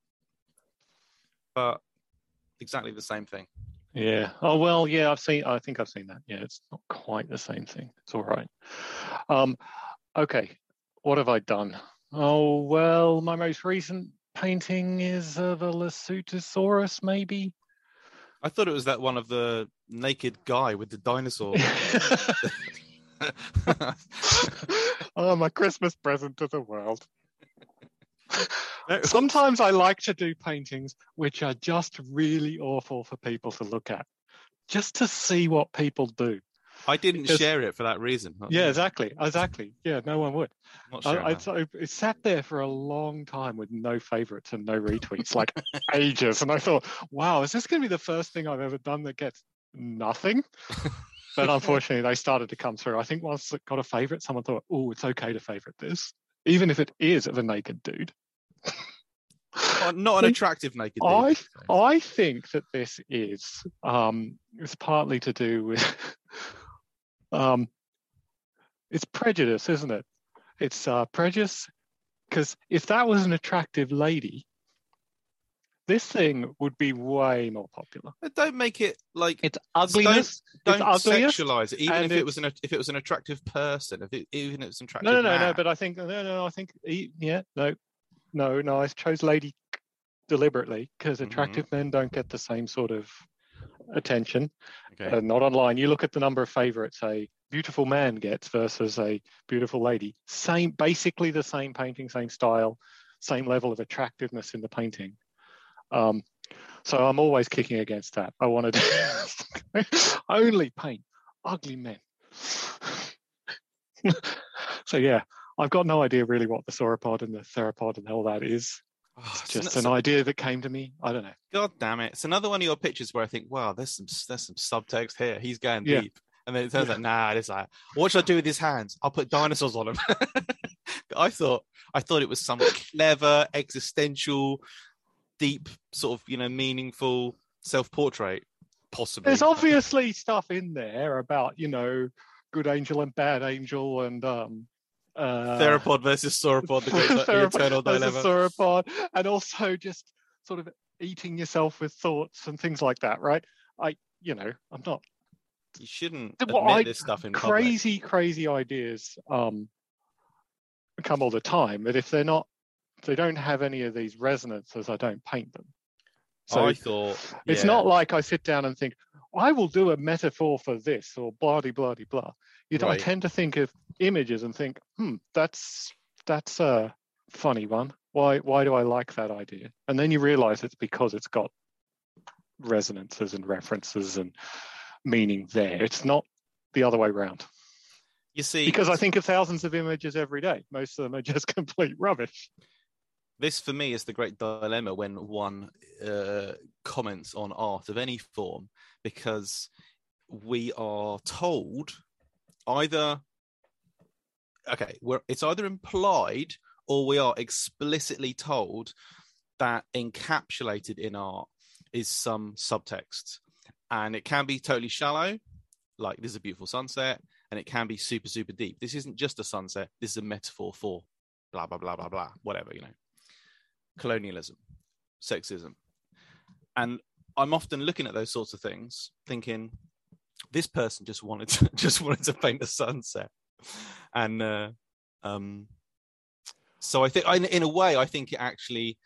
but exactly the same thing. Yeah. Oh well, yeah, I've seen I think I've seen that. Yeah, it's not quite the same thing. It's all right. Um okay. What have I done? Oh well, my most recent painting is of a Lesothosaurus, maybe. I thought it was that one of the naked guy with the dinosaur. oh, my Christmas present to the world. Sometimes I like to do paintings which are just really awful for people to look at, just to see what people do. I didn't because- share it for that reason. Yeah, exactly, exactly. Yeah, no one would. I'm not sure. I, I, it sat there for a long time with no favorites and no retweets, like ages. And I thought, wow, is this going to be the first thing I've ever done that gets nothing? But unfortunately, they started to come through. I think once it got a favorite, someone thought, oh, it's okay to favorite this, even if it is of a naked dude. Oh, not an attractive naked dude. I I think that this is um, it's partly to do with um, it's prejudice, isn't it? It's uh, prejudice because if that was an attractive lady, this thing would be way more popular. But don't make it like It's ugliness. don't it's ugliest, sexualize it. Even if it it's- was an if it was an attractive person, if it even if it's an attractive No, no, no, no. But I think no, no. I think e- yeah, no, no, no. I chose lady deliberately because Mhm. attractive men don't get the same sort of attention. okay. uh, not online. You look at the number of favorites a beautiful man gets versus a beautiful lady. Same, basically the same painting, same style, same level of attractiveness in the painting. Um, so I'm always kicking against that. I want to only paint ugly men. so yeah, I've got no idea really what the sauropod and the theropod and all that is. Oh, It's just an- an idea that came to me. I don't know. God damn it! It's another one of your pictures where I think, wow, there's some there's some subtext here. He's going Yeah. deep, and then it turns Yeah. out, nah, it's like, what should I do with his hands? I'll put dinosaurs on him. I thought I thought it was some clever, existential, deep, sort of you know, meaningful self-portrait, possibly. There's obviously stuff in there about you know good angel and bad angel and um uh Theropod versus sauropod, the, great, the eternal dilemma. sauropod, and also just sort of eating yourself with thoughts and things like that right i you know i'm not You shouldn't admit I- this stuff in public. crazy crazy ideas um come all the time but if they're not if they don't have any of these resonances i don't paint them so I thought It's yeah. not like I sit down and think, I will do a metaphor for this or blah de blah de blah. You know, I tend to think of images and think, hmm, that's that's a funny one. Why why do I like that idea? And then you realize it's because it's got resonances and references and meaning there. It's not the other way around. You see, Because I think of thousands of images every day. Most of them are just complete rubbish. this for me is the great dilemma when one uh, comments on art of any form because we are told either okay, we're it's either implied or we are explicitly told that encapsulated in art is some subtext, and it can be totally shallow, like this is a beautiful sunset, and it can be super super deep. This isn't just a sunset. This is a metaphor for blah blah blah blah blah whatever you know, colonialism, sexism, and I'm often looking at those sorts of things, thinking this person just wanted to just wanted to paint a sunset, and uh, um, so I think, in, in a way, I think it actually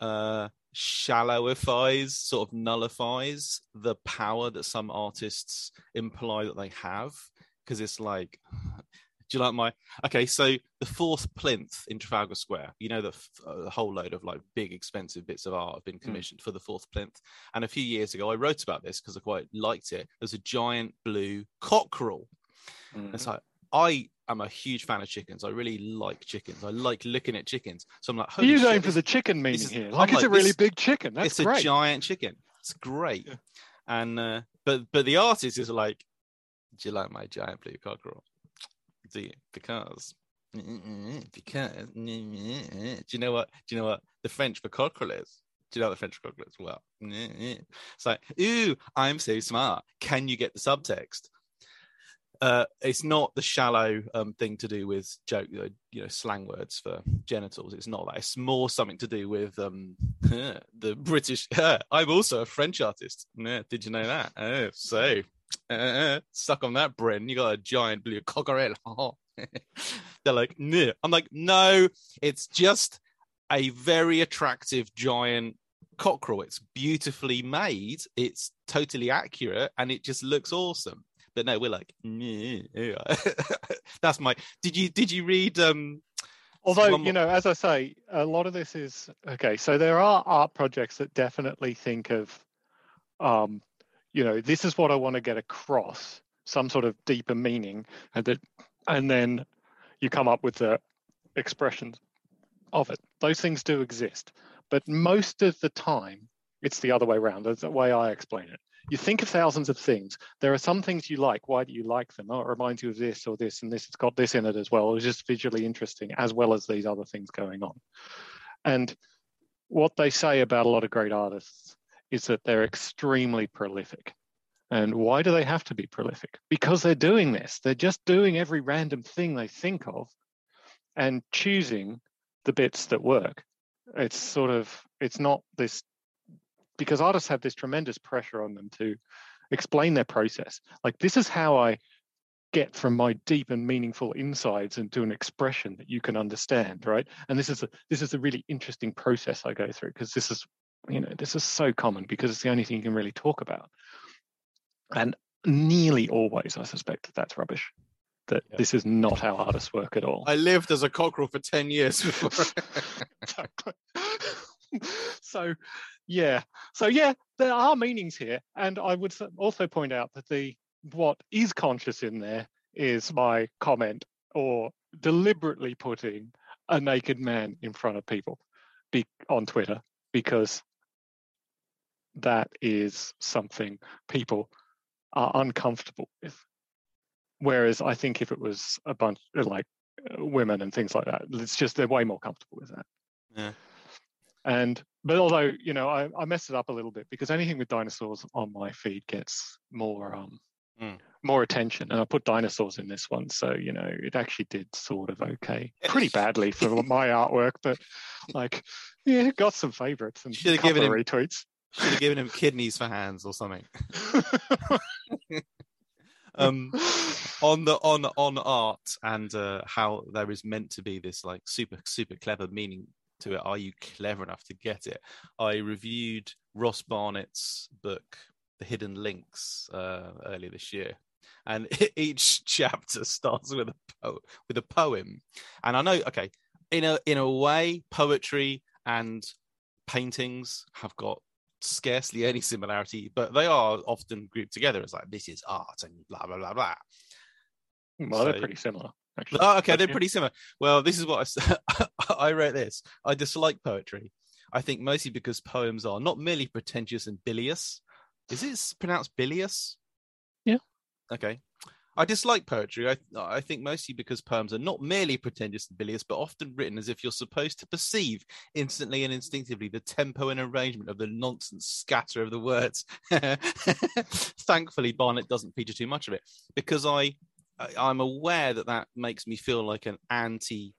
uh, shallowifies, sort of nullifies the power that some artists imply that they have, because it's like. Do you like my okay? So the fourth plinth in Trafalgar Square, you know, the, uh, whole load of like big, expensive bits of art have been commissioned mm. for the fourth plinth. And a few years ago, I wrote about this because I quite liked it. There's a giant blue cockerel. Mm. It's like I am a huge fan of chickens. I really like chickens. I like looking at chickens. So I'm like, are you going for the chicken meaning is, here? Like, it's a really this, big chicken. That's it's great. a giant chicken. It's great. Yeah. And uh, but but the artist is like, do you like my giant blue cockerel? Because because do you know what? Do you know what the French for cockerel is? Do you know the French for cockerel is? Well, it's like, ooh, I'm so smart. Can you get the subtext? uh, it's not the shallow um, thing to do with joke, you know, slang words for genitals. It's not that. It's more something to do with um, the British. I'm also a French artist. did you know that? Oh, so uh, suck on that, Bren. You got a giant blue cockerel. They're like, no. I'm like, no. It's just a very attractive giant cockerel. It's beautifully made. It's totally accurate, and it just looks awesome but no, we're like, that's my. Did you did you read? um Although you know, as I say, a lot of this is okay. So there are art projects that definitely think of, um, you know, this is what I want to get across, some sort of deeper meaning, and that, and then you come up with the expressions of it. Those things do exist, but most of the time, it's the other way around. That's the way I explain it you think of thousands of things. There are some things you like. Why do you like them? Oh, it reminds you of this or this, and this It's got this in it as well. It's just visually interesting, as well as these other things going on. And what they say about a lot of great artists is that they're extremely prolific. And why do they have to be prolific? Because they're doing this. They're just doing every random thing they think of and choosing the bits that work. It's sort of, it's not this because artists have this tremendous pressure on them to explain their process. Like, this is how I get from my deep and meaningful insides into an expression that you can understand, right? And this is a this is a really interesting process I go through because this is you know this is so common because it's the only thing you can really talk about. And nearly always, I suspect that that's rubbish. That yeah. this is not how artists work at all. I lived as a cockerel for ten years so yeah so yeah there are meanings here and i would also point out that the what is conscious in there is my comment or deliberately putting a naked man in front of people be, on twitter because that is something people are uncomfortable with. Whereas i think if it was a bunch like uh, women and things like that it's just they're way more comfortable with that. Yeah. And but although you know I, I messed it up a little bit because anything with dinosaurs on my feed gets more um mm. more attention, and I put dinosaurs in this one, so you know it actually did sort of okay, pretty badly for my artwork, but like yeah, got some favorites and should have given him retweets. Should have given him kidneys for hands or something. um, on the on on art and uh, how there is meant to be this like super super clever meaning to it. Are you clever enough to get it? I reviewed Ross Barnett's book, The Missing Lynx, uh, earlier this year, and each chapter starts with a po- with a poem. And I know, okay, in a in a way, poetry and paintings have got scarcely any similarity, but they are often grouped together as like this is art and blah blah blah blah. Well, so, they're pretty similar. Actually. Oh, okay, they're pretty similar. Well, this is what I I wrote this. I dislike poetry. I think mostly because poems are not merely pretentious and bilious. Is it pronounced bilious? Yeah. Okay. I dislike poetry. I I think mostly because poems are not merely pretentious and bilious, but often written as if you're supposed to perceive instantly and instinctively the tempo and arrangement of the nonsense scatter of the words. Thankfully, Barnett doesn't feature too much of it because I, I I'm aware that that makes me feel like an anti.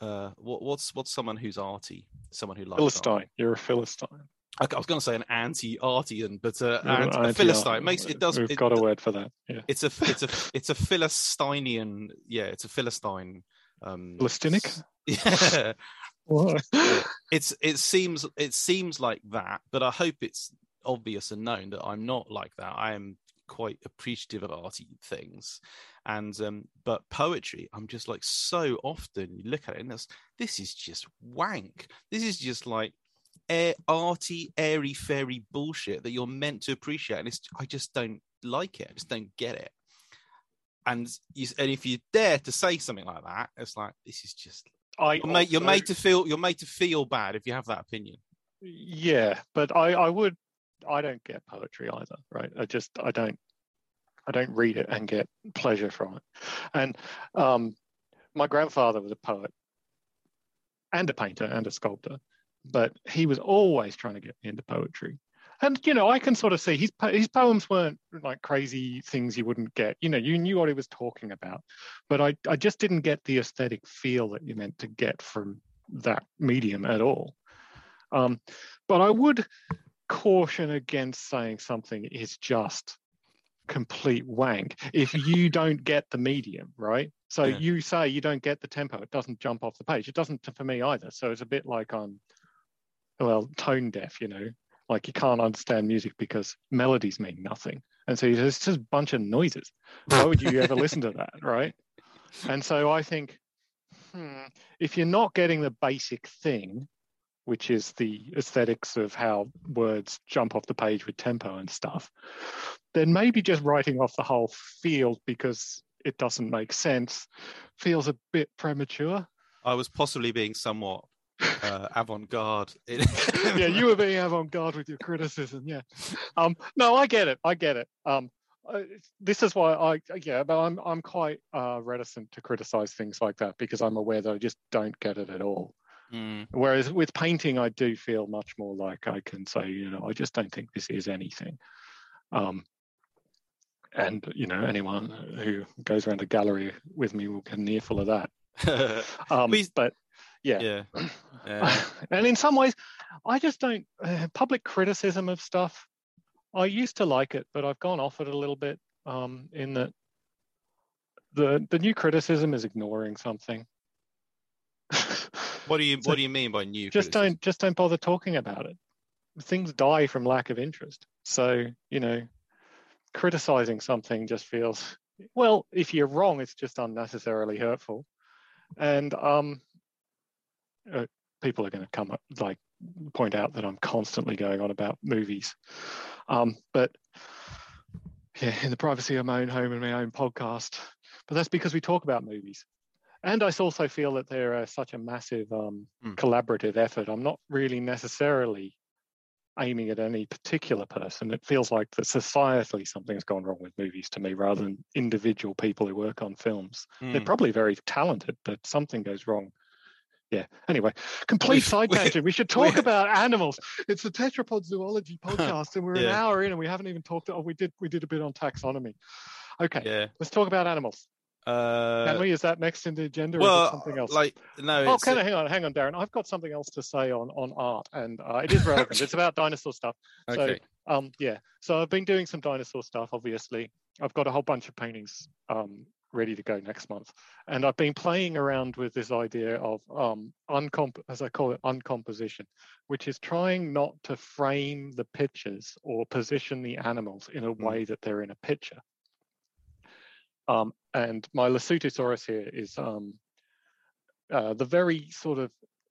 Uh, what, what's what's someone who's arty? Someone who likes art. Philistine. You're a Philistine. I was going to say an anti-artian, but uh, You're an anti- a philistine It makes it does. We've it- got a word for that. Yeah. it's a it's a it's a philistinian. Yeah, it's a philistine. Um, Philistinic? Yeah, it's it seems it seems like that, but I hope it's obvious and known that I'm not like that. I am quite appreciative of arty things, and um, but poetry, I'm just like so often you look at it and this this is just wank. This is just like air, arty, airy fairy bullshit that you're meant to appreciate, and it's I just don't like it. I just don't get it. And you, and if you dare to say something like that, it's like this is just I you're made, you're made to feel you're made to feel bad if you have that opinion. Yeah, but I, I would I don't get poetry either, right? I just I don't I don't read it and get pleasure from it. And um, my grandfather was a poet and a painter and a sculptor, but he was always trying to get me into poetry. And you know, I can sort of see his his poems weren't like crazy things you wouldn't get. You know, you knew what he was talking about, but I I just didn't get the aesthetic feel that you meant to get from that medium at all. Um, but I would caution against saying something is just complete wank if you don't get the medium, right? So Yeah. you say you don't get the tempo, it doesn't jump off the page. It doesn't for me either. So it's a bit like I'm, well, tone deaf, you know, like you can't understand music because melodies mean nothing. And so it's just a bunch of noises. Why would you ever listen to that, right? And so I think, hmm, if you're not getting the basic thing, which is the aesthetics of how words jump off the page with tempo and stuff, then maybe just writing off the whole field because it doesn't make sense feels a bit premature. I was possibly being somewhat uh, avant-garde. yeah, you were being avant-garde with your criticism. Yeah. Um, no, I get it. I get it. Um, I- this is why I yeah, but I'm I'm quite uh, reticent to criticize things like that because I'm aware that I just don't get it at all. Mm, Whereas with painting, I do feel much more like I can say, you know, I just don't think this is anything. Um, and you know, anyone who goes around a gallery with me will get an earful of that. Um, but yeah, yeah. yeah. and in some ways, I just don't uh, public criticism of stuff. I used to like it, but I've gone off it a little bit. Um, in that the the new criticism is ignoring something. What do you So What do you mean by new? just criticism? don't just don't bother talking about it. Things die from lack of interest. So you know, criticizing something just feels well. If you're wrong, it's just unnecessarily hurtful, and um, uh, people are going to come up like point out that I'm constantly going on about movies, um, but yeah, in the privacy of my own home and my own podcast. But that's because we talk about movies. And I also feel that they're uh, such a massive um, Mm. collaborative effort. I'm not really necessarily aiming at any particular person. It feels like that societally something's gone wrong with movies to me rather than individual people who work on films. They're Mm. probably very talented, but something goes wrong. Yeah. Anyway, complete side tangent. We should talk about animals. It's the Tetrapod Zoology podcast, and we're an hour in, and we haven't even talked. Oh, we did. We did a bit on taxonomy. Okay, Yeah. let's talk about animals. Uh, Can we? Is that next in the agenda, or well, it something else? like no. Oh, can I, hang on, hang on, Darren. I've got something else to say on on art, and uh, it is relevant. it's about dinosaur stuff. So, okay. um, yeah. So I've been doing some dinosaur stuff. Obviously, I've got a whole bunch of paintings um ready to go next month, and I've been playing around with this idea of um uncomp, as I call it, uncomposition, which is trying not to frame the pictures or position the animals in a Mm. way that they're in a picture. Um, and my Lesothosaurus here is um, uh, the very sort of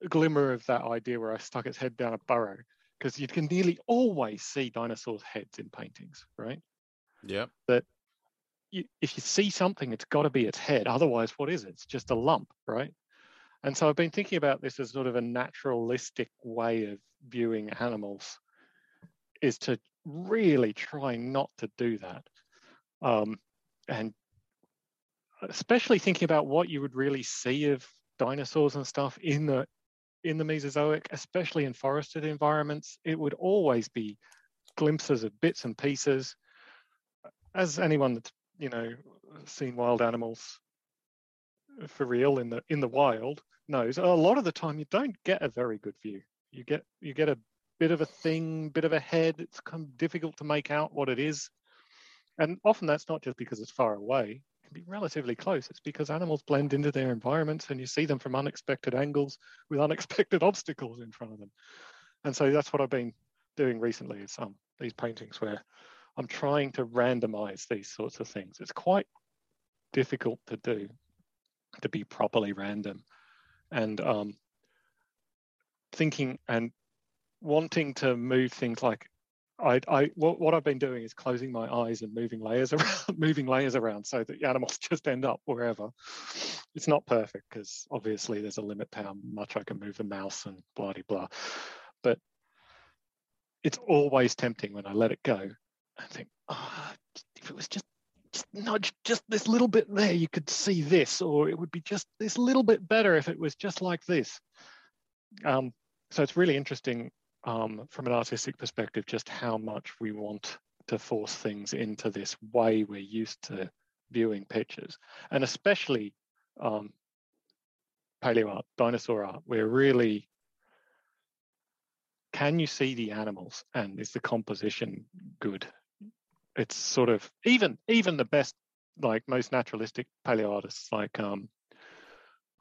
glimmer of that idea where I stuck its head down a burrow, because you can nearly always see dinosaurs' heads in paintings, right? Yeah. You, if you see something, it's got to be its head. Otherwise, what is it? It's just a lump, right? And so I've been thinking about this as sort of a naturalistic way of viewing animals, is to really try not to do that, um, and especially thinking about what you would really see of dinosaurs and stuff in the in the Mesozoic, especially in forested environments, it would always be glimpses of bits and pieces. As anyone that's you know seen wild animals for real in the in the wild knows, a lot of the time you don't get a very good view. You get you get a bit of a thing, bit of a head. It's kind of difficult to make out what it is, and often that's not just because it's far away. It can be relatively close. It's because animals blend into their environments, and you see them from unexpected angles with unexpected obstacles in front of them. And so that's what I've been doing recently. Is um these paintings where I'm trying to randomize these sorts of things. It's quite difficult to do to be properly random and um, thinking and wanting to move things like I, I what, what I've been doing is closing my eyes and moving layers around, moving layers around so that the animals just end up wherever. It's not perfect because obviously there's a limit to how much I can move the mouse and blah blah. But it's always tempting when I let it go I think, oh, if it was just just nudge just this little bit there, you could see this, or it would be just this little bit better if it was just like this. Um, so it's really interesting um, from an artistic perspective, just how much we want to force things into this way we're used to viewing pictures, and especially um, paleo art, dinosaur art. We're really can you see the animals and is the composition good it's sort of even even the best like most naturalistic paleo artists like um,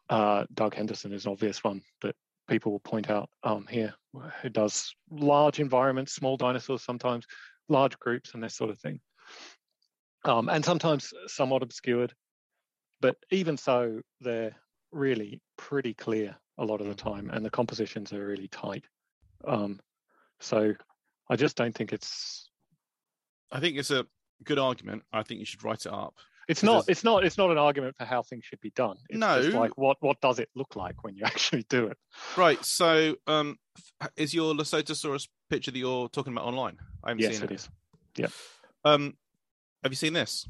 uh, Doug Henderson is an obvious one that people will point out um, here, who does large environments, small dinosaurs sometimes, large groups and this sort of thing. Um, and sometimes somewhat obscured, but even so, they're really pretty clear a lot of the time, and the compositions are really tight. Um, so I just don't think it's I think it's a good argument. I think you should write it up. It's not. It's not. It's not an argument for how things should be done. It's no, just like what what does it look like when you actually do it? Right. So, um, is your Lesothosaurus picture that you're talking about online? I haven't yes, seen it. Yes, it is. Yeah. Um, have you seen this?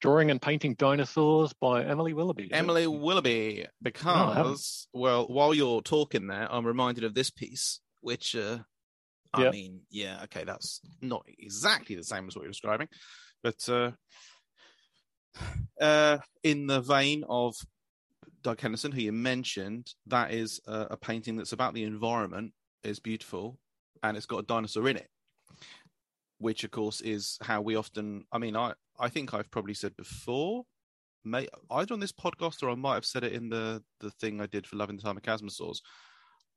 Drawing and painting dinosaurs by Emily Willoughby. Emily Willoughby, because no, well, while you're talking there, I'm reminded of this piece, which uh, I yep. mean, yeah, okay, that's not exactly the same as what you're describing, but uh, uh, in the vein of Doug Henderson, who you mentioned, that is a, a painting that's about the environment, is beautiful, and it's got a dinosaur in it, which of course is how we often. I mean, I I think I've probably said before, may either on this podcast or I might have said it in the the thing I did for Love in the Time of Chasmosaurs.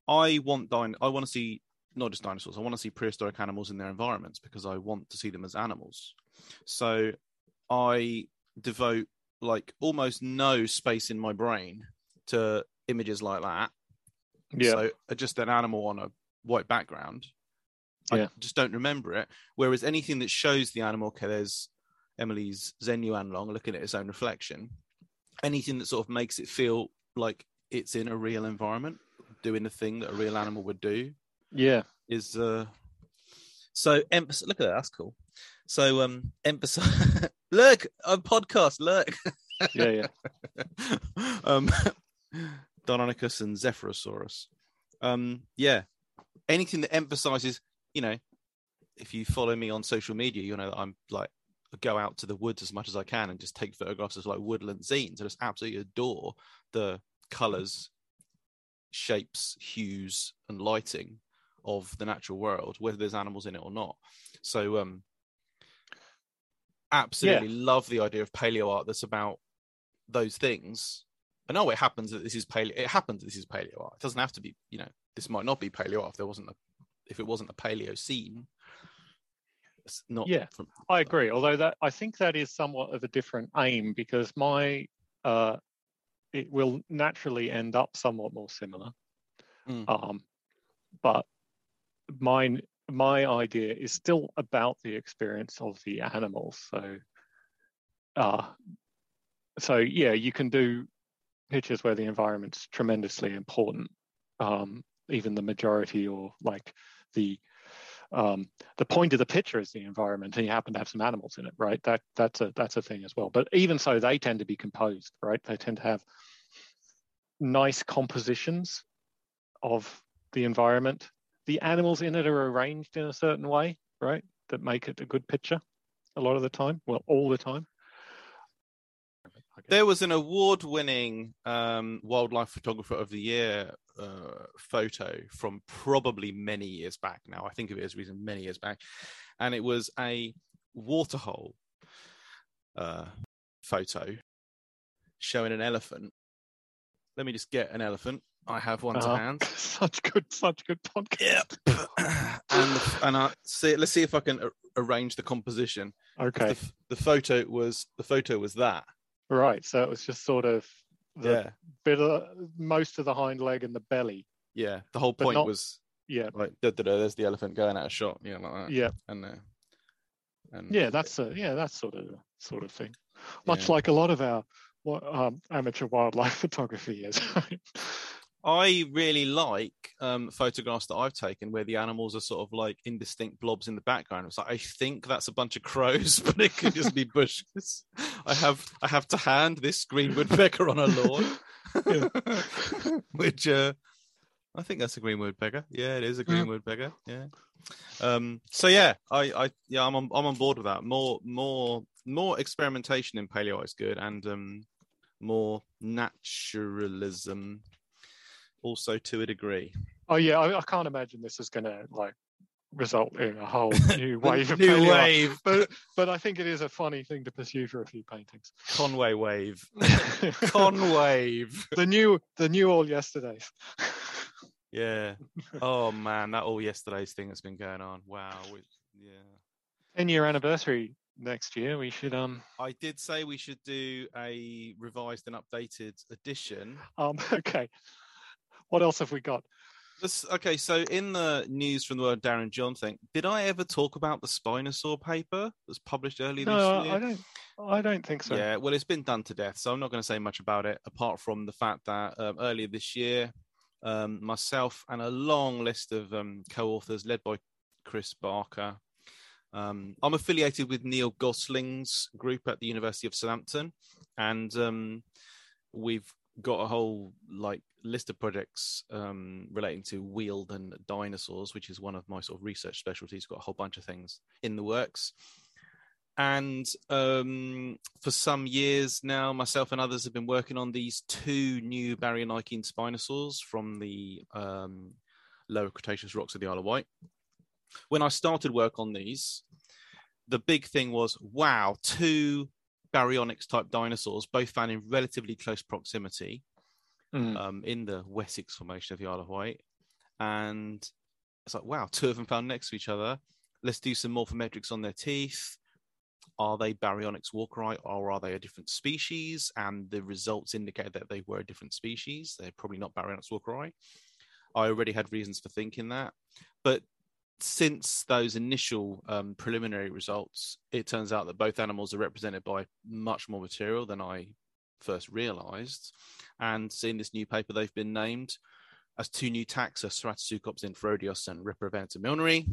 I want dine. I want to see not just dinosaurs. I want to see prehistoric animals in their environments because I want to see them as animals. So I devote like almost no space in my brain to images like that. Yeah. So uh, just an animal on a white background. Yeah. I just don't remember it. Whereas anything that shows the animal, okay, there's Emily's Zhenyuanlong looking at its own reflection. Anything that sort of makes it feel like it's in a real environment, doing the thing that a real animal would do, yeah. Is uh so emphasis look at that, that's cool. So um emphasize look, a podcast, look. yeah, yeah. um Deinonychus and Zephyrosaurus. Um yeah. Anything that emphasizes, you know, if you follow me on social media, you know that I'm like go out to the woods as much as I can and just take photographs of like woodland scenes. I just absolutely adore the colors, shapes, hues, and lighting of the natural world, whether there's animals in it or not. So, um, absolutely yeah. love the idea of paleo art that's about those things. I know it happens that this is paleo. It happens that this is paleo art. It doesn't have to be. You know, this might not be paleo art if there wasn't a if it wasn't a paleo scene. It's not. Yeah, from, I agree. Although that I think that is somewhat of a different aim because my uh, it will naturally end up somewhat more similar. Mm. Um, but mine my idea is still about the experience of the animals. So, uh, so yeah, you can do pictures where the environment's tremendously important, um, even the majority or like the um, the point of the picture is the environment, and you happen to have some animals in it, right? That that's a that's a thing as well. But even so, they tend to be composed, right? They tend to have nice compositions of the environment. The animals in it are arranged in a certain way, right? That make it a good picture a lot of the time. Well, all the time. There was an award-winning um, wildlife photographer of the year uh, photo from probably many years back. Now I think of it as reason many years back, and it was a waterhole uh, photo showing an elephant. Let me just get an elephant. I have one to Uh-huh. hand. such good, such good podcast. and and I see. Let's see if I can arrange the composition. Okay, The, the photo was the photo was that. right. So it was just sort of the Yeah, bit of most of the hind leg and the belly. yeah. The whole point not- was Yeah, like, da, da, da, there's the elephant going out of shot. Yeah, like that. yeah, And uh, and yeah. That's a yeah, that sort of sort of thing. Much yeah. like a lot of our wa- um, amateur wildlife photography is. I really like um, photographs that I've taken where the animals are sort of like indistinct blobs in the background. It's like I think that's a bunch of crows, but it could just be bushes. I have I have to hand this green woodpecker on a lawn, which uh, I think that's a green woodpecker. Yeah, it is a green woodpecker. Yeah. Um, so yeah, I, I yeah I'm on I'm on board with that. More more more experimentation in paleo is good, and um, more naturalism also to a degree. oh yeah, I, I can't imagine this is going to like result in a whole new wave of New art. wave, But but I think it is a funny thing to pursue for a few paintings. Conway wave, Conway. the new the new all yesterdays. Yeah. Oh man, that all yesterday's thing that's been going on. Wow. Yeah. Ten year anniversary next year. We should um I did say we should do a revised and updated edition. um okay. What else have we got? This, okay, so in the news from the World Darren John thing, did I ever talk about the Spinosaur paper that was published earlier No, this year? I don't. I don't think so. Yeah, well, it's been done to death, so I'm not going to say much about it, apart from the fact that um, earlier this year, um, myself and a long list of um, co-authors, led by Chris Barker, um, I'm affiliated with Neil Gostling's group at the University of Southampton, and um, we've got a whole like list of projects um, relating to Wealden dinosaurs, which is one of my sort of research specialties. Got a whole bunch of things in the works. And um, for some years now, myself and others have been working on these two new Baryonychine spinosaurs from the um, lower Cretaceous rocks of the Isle of Wight. When I started work on these, the big thing was wow, two baryonyx type dinosaurs, both found in relatively close proximity Mm. um, in the Wessex Formation of the Isle of Wight. And it's like, wow, two of them found next to each other. Let's do some morphometrics on their teeth. Are they Baryonyx walkeri or are they a different species? And the results indicated that they were a different species. They're probably not Baryonyx walkeri. I already had reasons for thinking that. But since those initial um, preliminary results, it turns out that both animals are represented by much more material than I first realized. And in this new paper, they've been named as two new taxa, Ceratosuchops inferodios and Riparovenator milneri.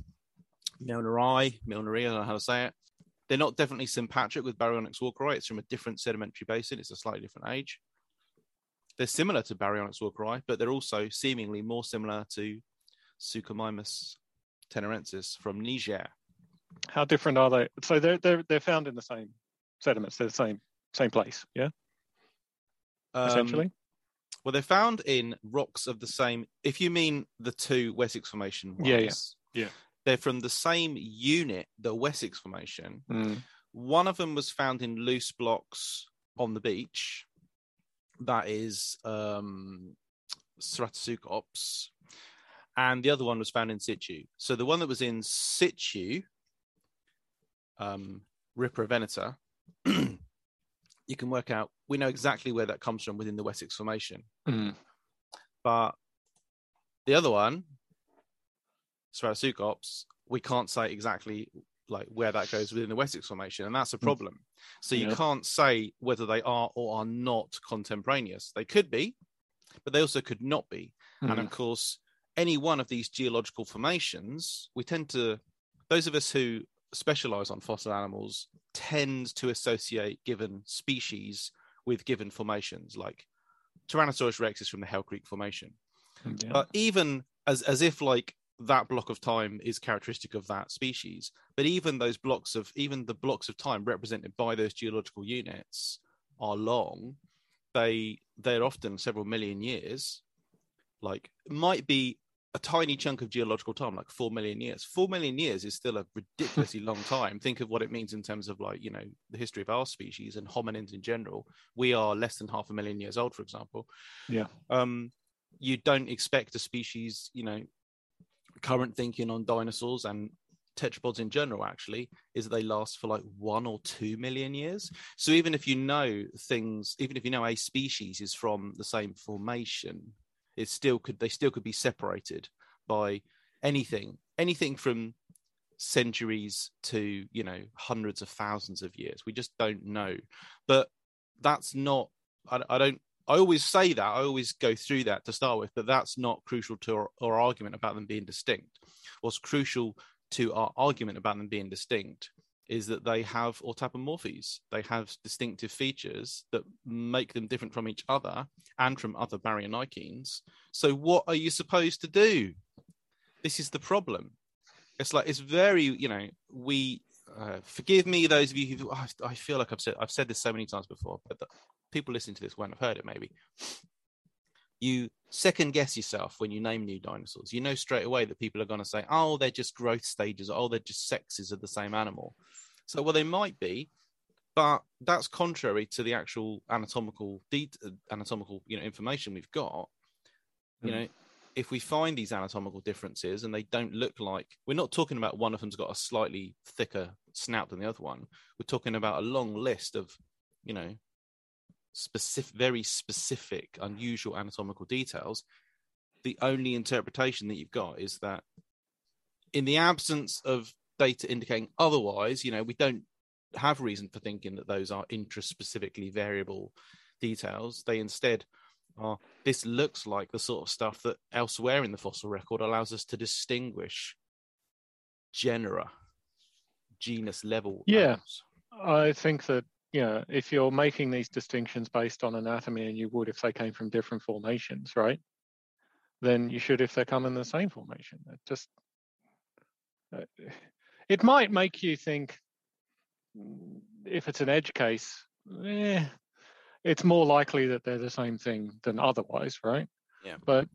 Milneri, Milneri, I don't know how to say it. They're not definitely sympatric with Baryonyx walkeri. It's from a different sedimentary basin. It's a slightly different age. They're similar to Baryonyx walkeri, but they're also seemingly more similar to Suchomimus tenerensis from Niger. How different are they? So they're they're they're found in the same sediments. They're the same same place. Yeah, Um, essentially. Well, they're found in rocks of the same. If you mean the two Wessex Formation ones, Yeah, yeah, yeah. they're from the same unit, the Wessex Formation. Mm. One of them was found in loose blocks on the beach. That is um, Ceratosuchops. And the other one was found in situ. So the one that was in situ, um, Riparovenator, you can work out, we know exactly where that comes from within the Wessex Formation. Mm. But the other one, Ceratosuchops, we can't say exactly like where that goes within the Wessex Formation, and that's a problem. So you Yeah. can't say whether they are or are not contemporaneous. They could be, but they also could not be. And Mm. of course, any one of these geological formations, we tend to, those of us who specialize on fossil animals tend to associate given species with given formations, like Tyrannosaurus rex is from the Hell Creek Formation. Mm, yeah. But even as as if like that block of time is characteristic of that species, but even those blocks of even the blocks of time represented by those geological units are long. They they're often several million years. Like might be a tiny chunk of geological time, like four million years. Four million years is still a ridiculously long time. Think of what it means in terms of like, you know, the history of our species and hominins in general. We are less than half a million years old, for example. Yeah. Um, you don't expect a species, you know, current thinking on dinosaurs and tetrapods in general actually is that they last for like one or two million years so even if you know things even if you know a species is from the same formation it still could they still could be separated by anything anything from centuries to you know hundreds of thousands of years we just don't know but that's not i, I don't I always say that, I always go through that to start with, but that's not crucial to our, our, argument about them being distinct. What's crucial to our argument about them being distinct is that they have autapomorphies. They have distinctive features that make them different from each other and from other baryonychines. So, what are you supposed to do? This is the problem. It's like, it's very, you know, we, uh, forgive me, those of you who, I, I feel like I've said, I've said this so many times before, but the, people listening to this won't have heard it maybe you second guess yourself when you name new dinosaurs. You know straight away that people are going to say oh they're just growth stages. Oh they're just sexes of the same animal. So well they might be but that's contrary to the actual anatomical de- anatomical you know information we've got. You Mm. know if we find these anatomical differences and they don't look like we're not talking about one of them's got a slightly thicker snout than the other one. We're talking about a long list of you know specific, very specific, unusual anatomical details. The only interpretation that you've got is that, in the absence of data indicating otherwise, you know, we don't have reason for thinking that those are intraspecifically variable details. They instead are. This looks like the sort of stuff that elsewhere in the fossil record allows us to distinguish genera, genus level. Yeah. animals. I think that you know if you're making these distinctions based on anatomy, and you would if they came from different formations, right? Then you should if they come in the same formation. It just uh, it might make you think mm, if it's an edge case, eh, it's more likely that they're the same thing than otherwise, right? Yeah. But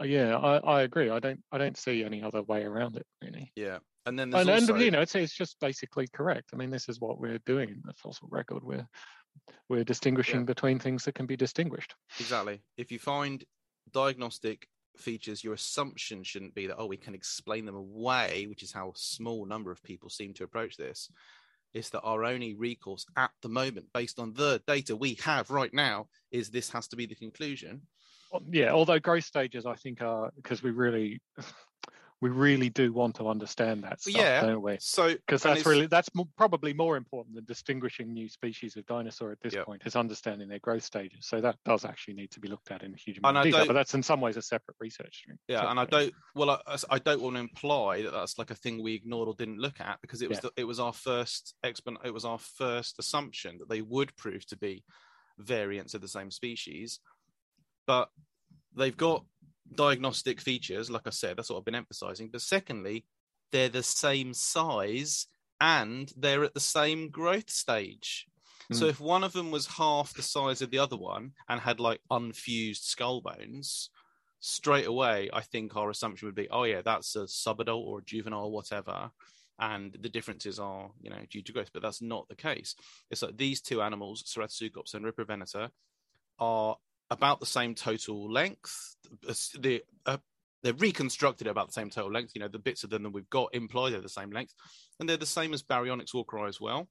uh, yeah, I, I agree. I don't I don't see any other way around it really. Yeah. And then there's And, also, and you know, it's it's just basically correct. I mean, this is what we're doing in the fossil record. We're we're distinguishing between things that can be distinguished. Exactly. If you find diagnostic features, your assumption shouldn't be that, oh, we can explain them away, which is how a small number of people seem to approach this. It's that our only recourse at the moment, based on the data we have right now, is this has to be the conclusion. Yeah, although growth stages, I think, are because we really we really do want to understand that stuff, yeah, don't we? So, Because that's really that's mo- probably more important than distinguishing new species of dinosaur at this point is understanding their growth stages. So that does actually need to be looked at in a huge amount of detail. But that's in some ways a separate research stream. yeah, and I don't. Well, I, I don't want to imply that that's like a thing we ignored or didn't look at because it was Yeah. the, it was our first expon- It was our first assumption that they would prove to be variants of the same species, but they've got diagnostic features. Like I said, that's what I've been emphasizing. But secondly, they're the same size and they're at the same growth stage. So Mm. if one of them was half the size of the other one and had like unfused skull bones, straight away, I think our assumption would be, oh yeah, that's a subadult or a juvenile, whatever, and the differences are, you know, due to growth. But that's not the case. It's like these two animals, Ceratosuchops and Riparovenator, are about the same total length. The uh, they're reconstructed about the same total length. You know, the bits of them that we've got imply they're the same length, and they're the same as Baryonyx walkeri as well.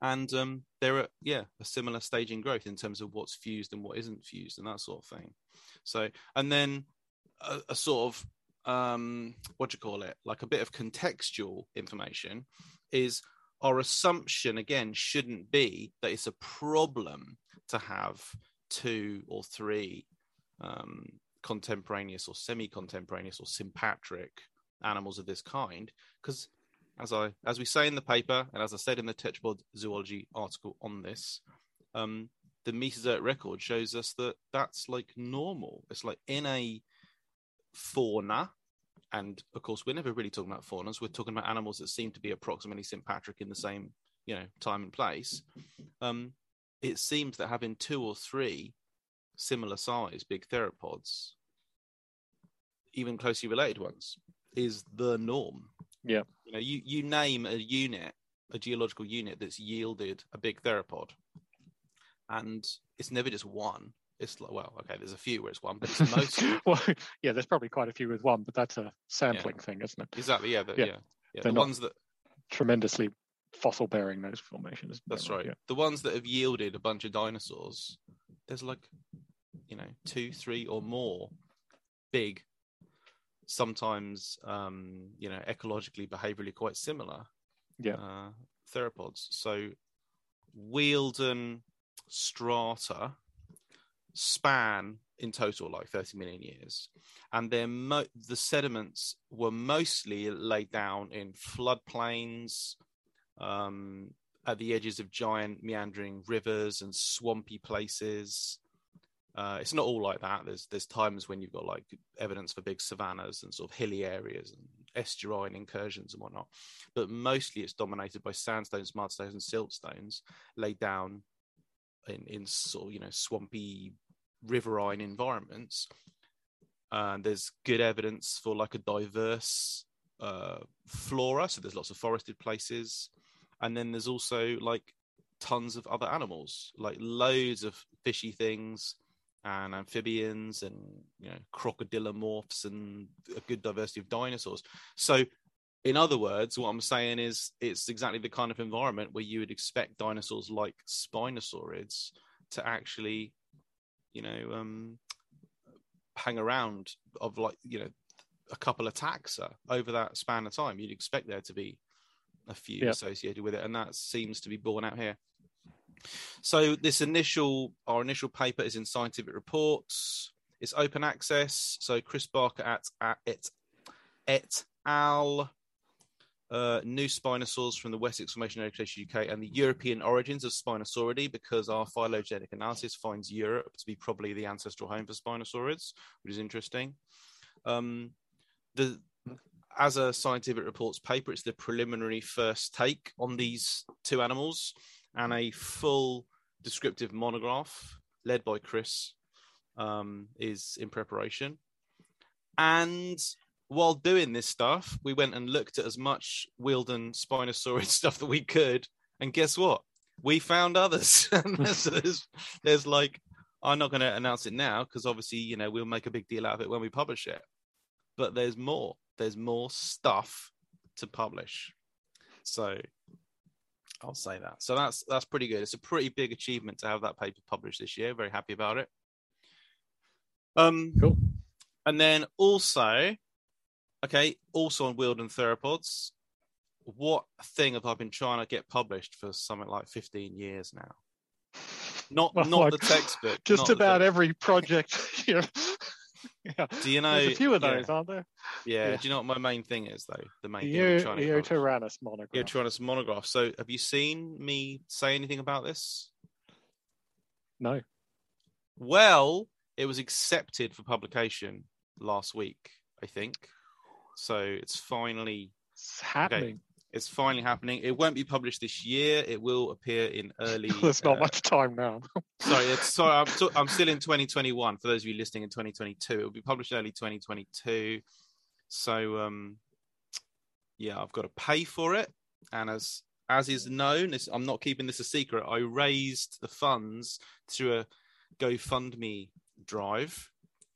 And um, they're yeah a similar stage in growth in terms of what's fused and what isn't fused and that sort of thing. So and then a, a sort of um, what do you call it, like a bit of contextual information, is our assumption again shouldn't be that it's a problem to have two or three um, contemporaneous or semi-contemporaneous or sympatric animals of this kind. Because as i as we say in the paper and as i said in the tetrapod zoology article on this um the mesozoic record shows us that that's like normal. It's like in a fauna and of course we're never really talking about faunas. We're talking about animals that seem to be approximately sympatric in the same you know time and place. Um it seems that having two or three similar size big theropods, even closely related ones, is the norm. Yeah. You know, you, you name a unit, a geological unit that's yielded a big theropod, and it's never just one. It's like, well, okay, there's a few where it's one, but it's most well, yeah, there's probably quite a few with one, but that's a sampling thing, isn't it? exactly, yeah, the, Yeah. yeah, yeah. The not- ones that Tremendously fossil bearing those formations. That's right. The ones that have yielded a bunch of dinosaurs, there's like, you know, two, three, or more big, sometimes, um, you know, ecologically, behaviorally quite similar Yeah. uh, theropods. So, Wealden strata span in total like 30 million years and they're mo- the sediments were mostly laid down in floodplains um, at the edges of giant meandering rivers and swampy places. Uh, it's not all like that. There's there's times when you've got like evidence for big savannas and sort of hilly areas and estuarine incursions and whatnot, but mostly it's dominated by sandstones, mudstones, and siltstones laid down in in sort of you know swampy riverine environments. And there's good evidence for like a diverse uh, flora, so there's lots of forested places and then there's also like tons of other animals like loads of fishy things and amphibians and you know crocodilomorphs and a good diversity of dinosaurs. So in other words what i'm saying is it's exactly the kind of environment where you would expect dinosaurs like spinosaurids to actually you know um hang around of like you know a couple of taxa over that span of time. You'd expect there to be a few Yeah. associated with it, and that seems to be borne out here. So this initial, our initial paper is in Scientific Reports. It's open access. So Chris Barker at, at et, et al. Uh, new spinosaurs from the Wessex Formation Education UK and the European origins of Spinosauridae, because our phylogenetic analysis finds Europe to be probably the ancestral home for Spinosaurids, which is interesting. Um, the as a scientific reports paper, it's the preliminary first take on these two animals and a full descriptive monograph led by Chris um, is in preparation. And while doing this stuff, we went and looked at as much Wealden Spinosaurid stuff that we could. And guess what? We found others. so there's, there's like, I'm not going to announce it now because obviously, you know, we'll make a big deal out of it when we publish it. But there's more. There's more stuff to publish. So I'll say that. So that's that's pretty good. It's a pretty big achievement to have that paper published this year. Very happy about it. Um, Cool. And then also, okay, also on Wealden Theropods, what thing have I been trying to get published for something like 15 years now? Not Well, not like, the textbook. Just about every project. you know. Yeah. Do you know? There's a few of yeah, those, aren't there? Yeah. yeah. Do you know what my main thing is though? The main The thing I'm Eo- trying to get published? Eotyrannus monograph. Yeah, Tyrannus monograph. So, have you seen me say anything about this? No. Well, it was accepted for publication last week, I think. So it's finally It's happening. It's finally happening. It won't be published this year. It will appear in early. There's not uh, much time now. Sorry, it's, sorry. I'm, so, I'm still in 2021. For those of you listening in 2022, it will be published early 2022. So, um, yeah, I've got to pay for it, and as as is known, I'm not keeping this a secret. I raised the funds through a GoFundMe drive,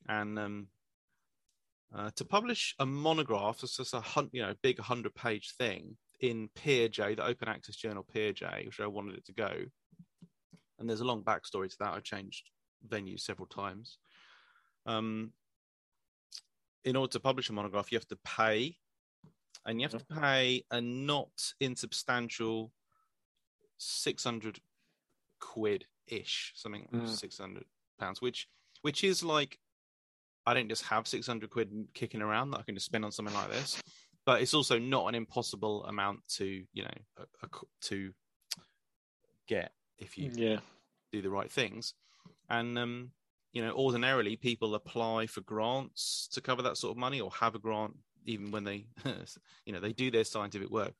and um, uh, to publish a monograph, it's just a you know big hundred page thing in PeerJ, the open access journal PeerJ, which I wanted it to go. And there's a long backstory to that. I changed venues several times. Um, in order to publish a monograph, you have to pay, and you have to pay a not insubstantial 600 quid ish, something Mm. 600 pounds, which which is like I don't just have 600 quid kicking around that I can just spend on something like this. But it's also not an impossible amount to, you know, a, a, to get if you Yeah. do the right things. And um, you know, ordinarily people apply for grants to cover that sort of money or have a grant even when they you know, they do their scientific work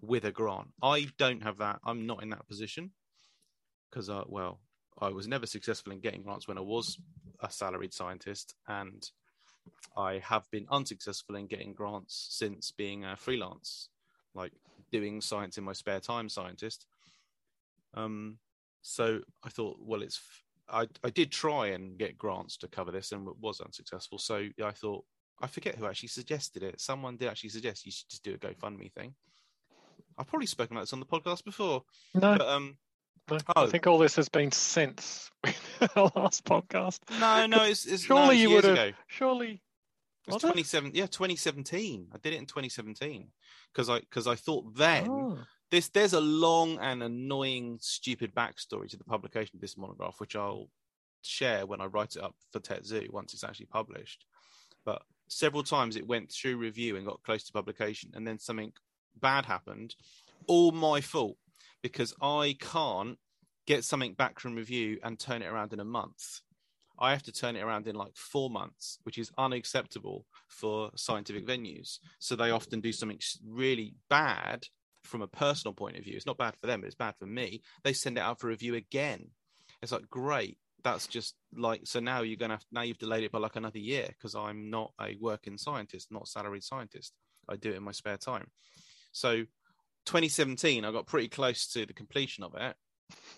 with a grant. I don't have that. I'm not in that position because uh, well, I was never successful in getting grants when I was a salaried scientist and I have been unsuccessful in getting grants since being a freelance, like doing science in my spare time scientist. Um, so I thought, well, it's I I did try and get grants to cover this and was unsuccessful. So I thought I forget who actually suggested it. Someone did actually suggest you should just do a GoFundMe thing. I've probably spoken about this on the podcast before, No, but um, no, oh. I think all this has been since our last podcast. no, no, it's, it's Surely no, you would have. ago. Surely. It's Was 27 yeah 2017 i did it in 2017 because i because i thought then Oh. this there's a long and annoying stupid backstory to the publication of this monograph which i'll share when i write it up for TetZoo once it's actually published but several times it went through review and got close to publication and then something bad happened all my fault because i can't get something back from review and turn it around in a month I have to turn it around in like four months, which is unacceptable for scientific venues. So they often do something really bad from a personal point of view. It's not bad for them, but it's bad for me. They send it out for review again. It's like, great. That's just like, so now you're going to have, now you've delayed it by like another year because I'm not a working scientist, not salaried scientist. I do it in my spare time. So 2017, I got pretty close to the completion of it.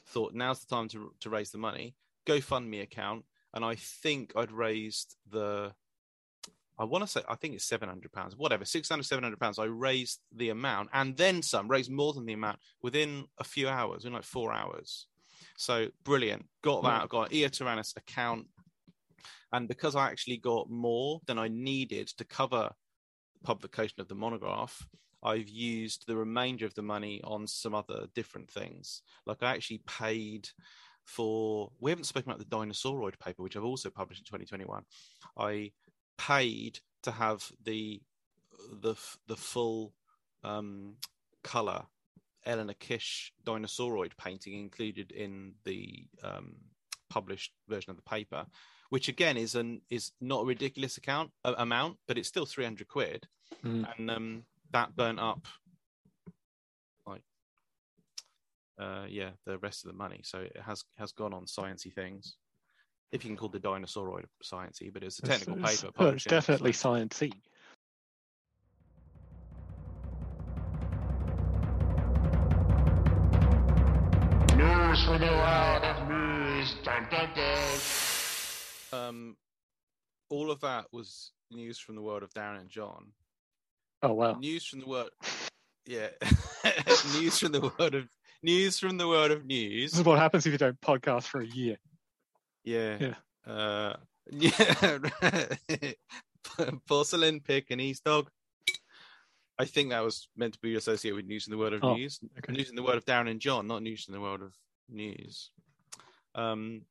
Thought now's the time to, to raise the money. GoFundMe account and I think I'd raised the I want to say I think it's 700 pounds whatever 600 700 pounds. I raised the amount and then some raised more than the amount within a few hours in like 4 hours. So brilliant. Got that got an Eotyrannus account. And because I actually got more than I needed to cover the publication of the monograph I've used the remainder of the money on some other different things. Like I actually paid for we haven't spoken about the dinosauroid paper which i've also published in 2021 i paid to have the the the full um color eleanor kish dinosauroid painting included in the um published version of the paper which again is an is not a ridiculous account uh, amount but it's still 300 quid. Mm. and um that burnt up like uh yeah the rest of the money so it has has gone on sciencey things if you can call the dinosauroid sciencey but it's a technical it's- paper published it's in definitely Science. sciencey. News from the world of news. Dun, dun, dun. um all of that was news from the world of darren and john Oh wow. news from the world yeah news from the world of news from the world of news This is what happens if you don't podcast for a year. Yeah. Yeah. Uh, yeah. Porcelain Pekingese dog. I think that was meant to be associated with news in the world of Oh, news. okay. News in the world of Darren and John, not news in the world of news. Um,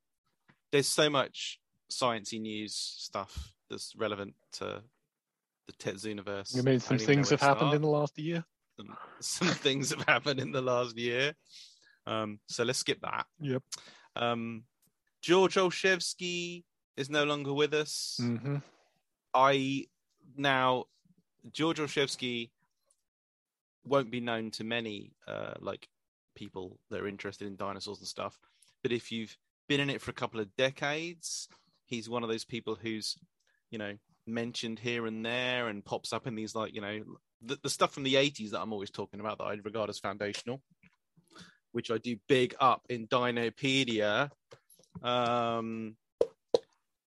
there's so much sciencey news stuff that's relevant to the TetZoo universe. You mean some don't even know things have happened start in the last year? some, some things have happened in the last year. Um, so let's skip that. Yep. Um, George Olshevsky is no longer with us. hmm I now George Olshevsky won't be known to many uh, like people that are interested in dinosaurs and stuff. But if you've been in it for a couple of decades, he's one of those people who's you know mentioned here and there and pops up in these like you know the, the stuff from the 80s that I'm always talking about that I regard as foundational, which I do big up in Dinopedia. Um,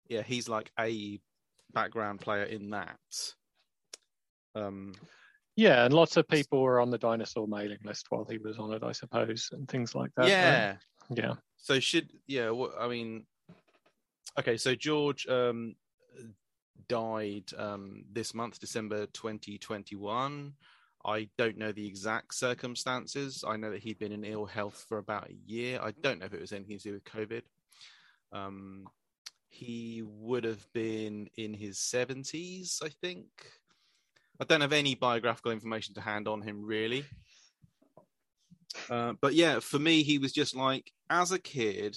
yeah, he's like a background player in that. Um, Yeah, and lots of people were on the dinosaur mailing list while he was on it, I suppose, and things like that. right? yeah. Yeah. So should yeah. What I mean. Okay, so George um, died um, this month, December 2021. I don't know the exact circumstances. I know that he'd been in ill health for about a year. I don't know if it was anything to do with COVID. Um, he would have been in his 70s, I think. I don't have any biographical information to hand on him, really. Uh, but yeah, for me, he was just like, as a kid,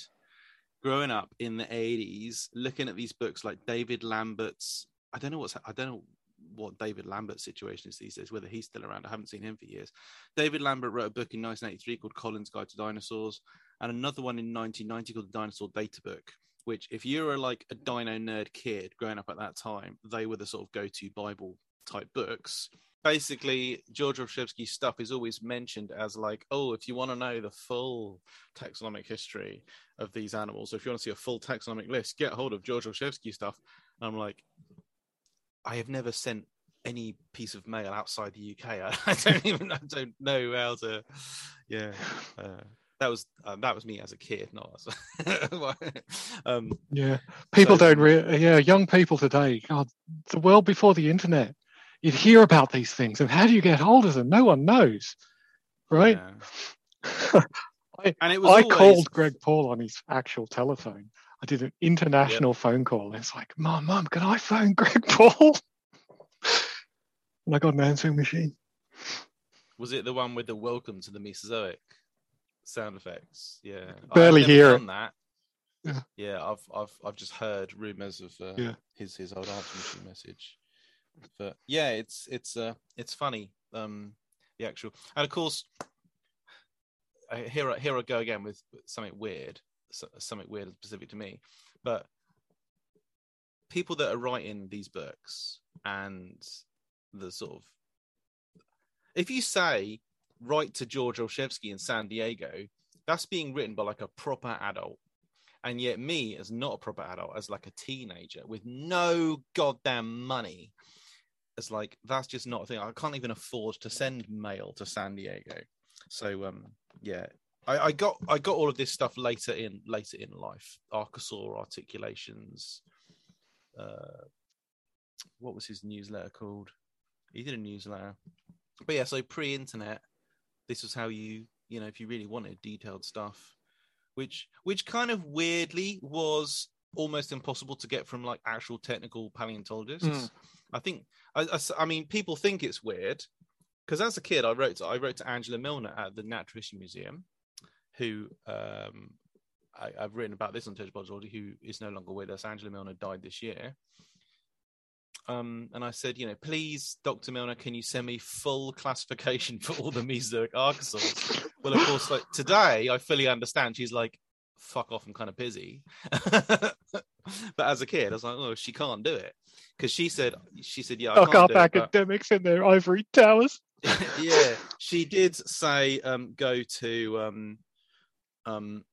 growing up in the 80s, looking at these books like David Lambert's. I don't know what's, I don't know what David Lambert's situation is these days, whether he's still around. I haven't seen him for years. David Lambert wrote a book in 1983 called Collins Guide to Dinosaurs, and another one in 1990 called The Dinosaur Data Book. Which, if you were like a dino nerd kid growing up at that time, they were the sort of go-to Bible type books. Basically, George Olshevsky's stuff is always mentioned as like, oh, if you want to know the full taxonomic history of these animals, or if you want to see a full taxonomic list, get hold of George Olshevsky stuff. And I'm like, I have never sent any piece of mail outside the UK. I, I don't even I don't know how to. Yeah, uh, that was uh, that was me as a kid, not as. um, Yeah, people So- don't. Re- yeah, young people today. God, the world before the internet, you'd hear about these things, and how do you get hold of them? No one knows, right? yeah. And it was I always, called Greg Paul on his actual telephone. I did an international phone call. It's like, Mom, Mom, can I phone Greg Paul? and I got an answering machine. Was it the one with the welcome to the Mesozoic sound effects? Yeah, Barely hear it. That. Yeah. Yeah, I've I've I've just heard rumors of uh, Yeah. his his old answer machine message, but yeah, it's it's uh it's funny. Um, the actual and of course, here I, here I go again with something weird, something weird and specific to me, but people that are writing these books and the sort of if you say write to George Olshevsky in San Diego, that's being written by like a proper adult. And yet, me as not a proper adult, as like a teenager with no goddamn money, like that's just not a thing. I can't even afford to send mail to San Diego. So, um, yeah, I, I got I got all of this stuff later in later in life. Archosaur articulations. Uh, what was his newsletter called? He did a newsletter but yeah, so pre-internet, this was how you, you know, if you really wanted detailed stuff, which which kind of weirdly was almost impossible to get from like actual technical paleontologists. Mm. I think, I mean, people think it's weird because as a kid, I wrote to, I wrote to Angela Milner at the Natural History Museum, who um, I, I've written about this on Touch Biology, who is no longer with us. Angela Milner died this year um, and I said, you know, please, Dr. Milner, can you send me full classification for all the Mesozoic archosaurs? well, of course, like today, I fully understand. She's like, fuck off, I'm kind of busy. but as a kid, I was like, oh, she can't do it because she said, she said, yeah, I Lock can't up do it, academics in their ivory towers. yeah, she did say um, go to um, um,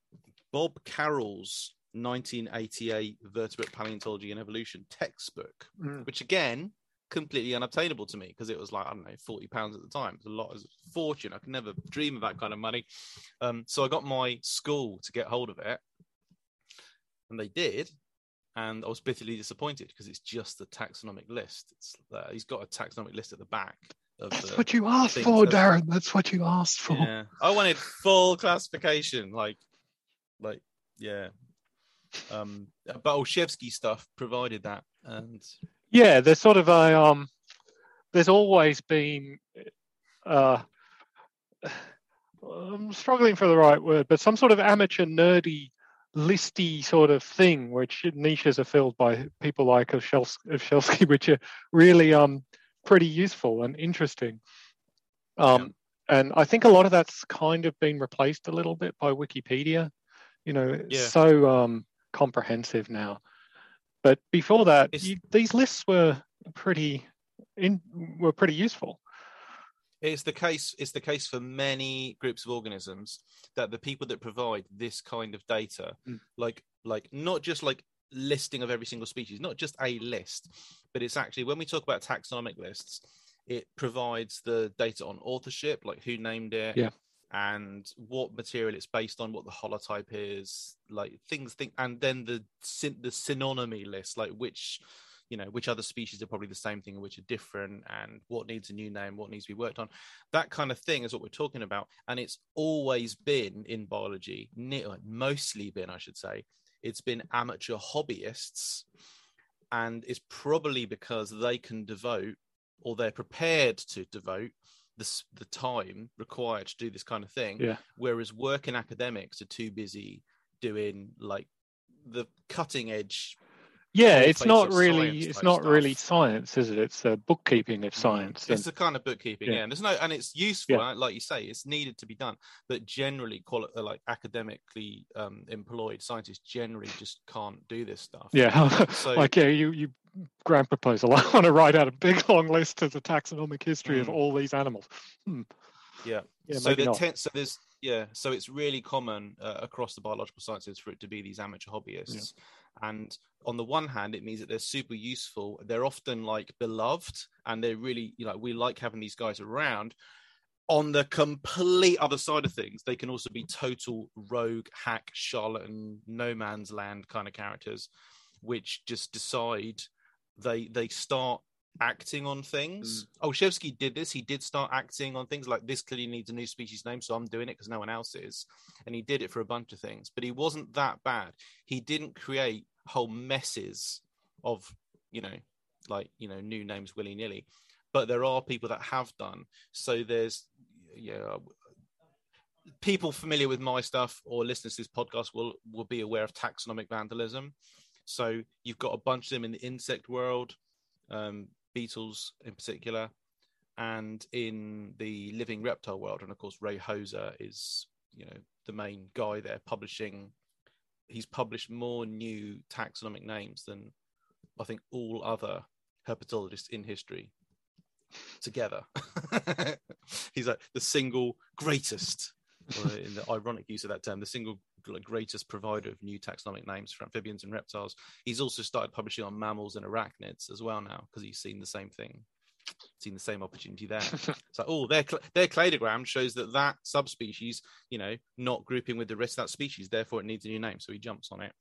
Bob Carroll's 1988 Vertebrate Paleontology and Evolution textbook, Mm. which again completely unobtainable to me because it was like I don't know 40 pounds at the time. It's a lot, it's a fortune. I could never dream of that kind of money. Um, so I got my school to get hold of it, and they did. And I was bitterly disappointed because it's just the taxonomic list. It's uh, he's got a taxonomic list at the back of That's the, what you asked things for, that- Darren. That's what you asked for. yeah, I wanted full classification, like, like, yeah. Um, but Olshevsky stuff provided that, and Yeah, there's sort of a um. There's always been, uh, I'm struggling for the right word, but some sort of amateur nerdy, listy sort of thing, which niches are filled by people like Olshevsky, which are really um pretty useful and interesting. Um, and I think a lot of that's kind of been replaced a little bit by Wikipedia. You know, it's Yeah. so um comprehensive now. But before that, you, these lists were pretty in were pretty useful. It's the case. It's the case for many groups of organisms that the people that provide this kind of data, Mm. like, like not just like listing of every single species, not just a list, but it's actually when we talk about taxonomic lists, it provides the data on authorship, like who named it, Yeah. and what material it's based on, what the holotype is, like things, think, and then the syn- the synonymy list, like which, you know, which other species are probably the same thing and which are different, and what needs a new name, what needs to be worked on. That kind of thing is what we're talking about, and it's always been in biology, mostly been, I should say, it's been amateur hobbyists, and it's probably because they can devote or they're prepared to devote the the time required to do this kind of thing. Yeah. Whereas working academics are too busy doing like the cutting edge. Yeah, it's not really it's not really science, is it? It's the bookkeeping of science. It's and- the kind of bookkeeping, Yeah. yeah. And there's no, and it's useful, Yeah. uh, like you say, it's needed to be done. But generally, quali- uh, like academically um, employed scientists generally just can't do this stuff. yeah, So- like yeah, you you grant proposal. I want to write out a big long list of the taxonomic history of Mm. all these animals. Hmm. Yeah. Yeah, so the ten- so there's yeah, so it's really common uh, across the biological sciences for it to be these amateur hobbyists. And on the one hand, it means that they're super useful. They're often like beloved, and they're really you know we like having these guys around. On the complete other side of things, they can also be total rogue, hack, charlatan, no man's land kind of characters, which just decide they they start acting on things. Olshevsky did this. He did start acting on things like this clearly needs a new species name, so I'm doing it because no one else is. And he did it for a bunch of things, but he wasn't that bad. He didn't create whole messes of, you know, like, you know, new names willy nilly. But there are people that have done. So there's, yeah, people familiar with my stuff or listeners to this podcast will will be aware of taxonomic vandalism. So you've got a bunch of them in the insect world, um, beetles in particular, and in the living reptile world. And of course, Ray Hoser is you know the main guy there publishing. He's published more new taxonomic names than I think all other herpetologists in history together. He's like the single greatest, in the ironic use of that term, the single greatest provider of new taxonomic names for amphibians and reptiles. He's also started publishing on mammals and arachnids as well now because he's seen the same thing, seen the same opportunity there. So, oh, their their cladogram shows that that subspecies, you know, not grouping with the rest of that species, therefore it needs a new name. So he jumps on it,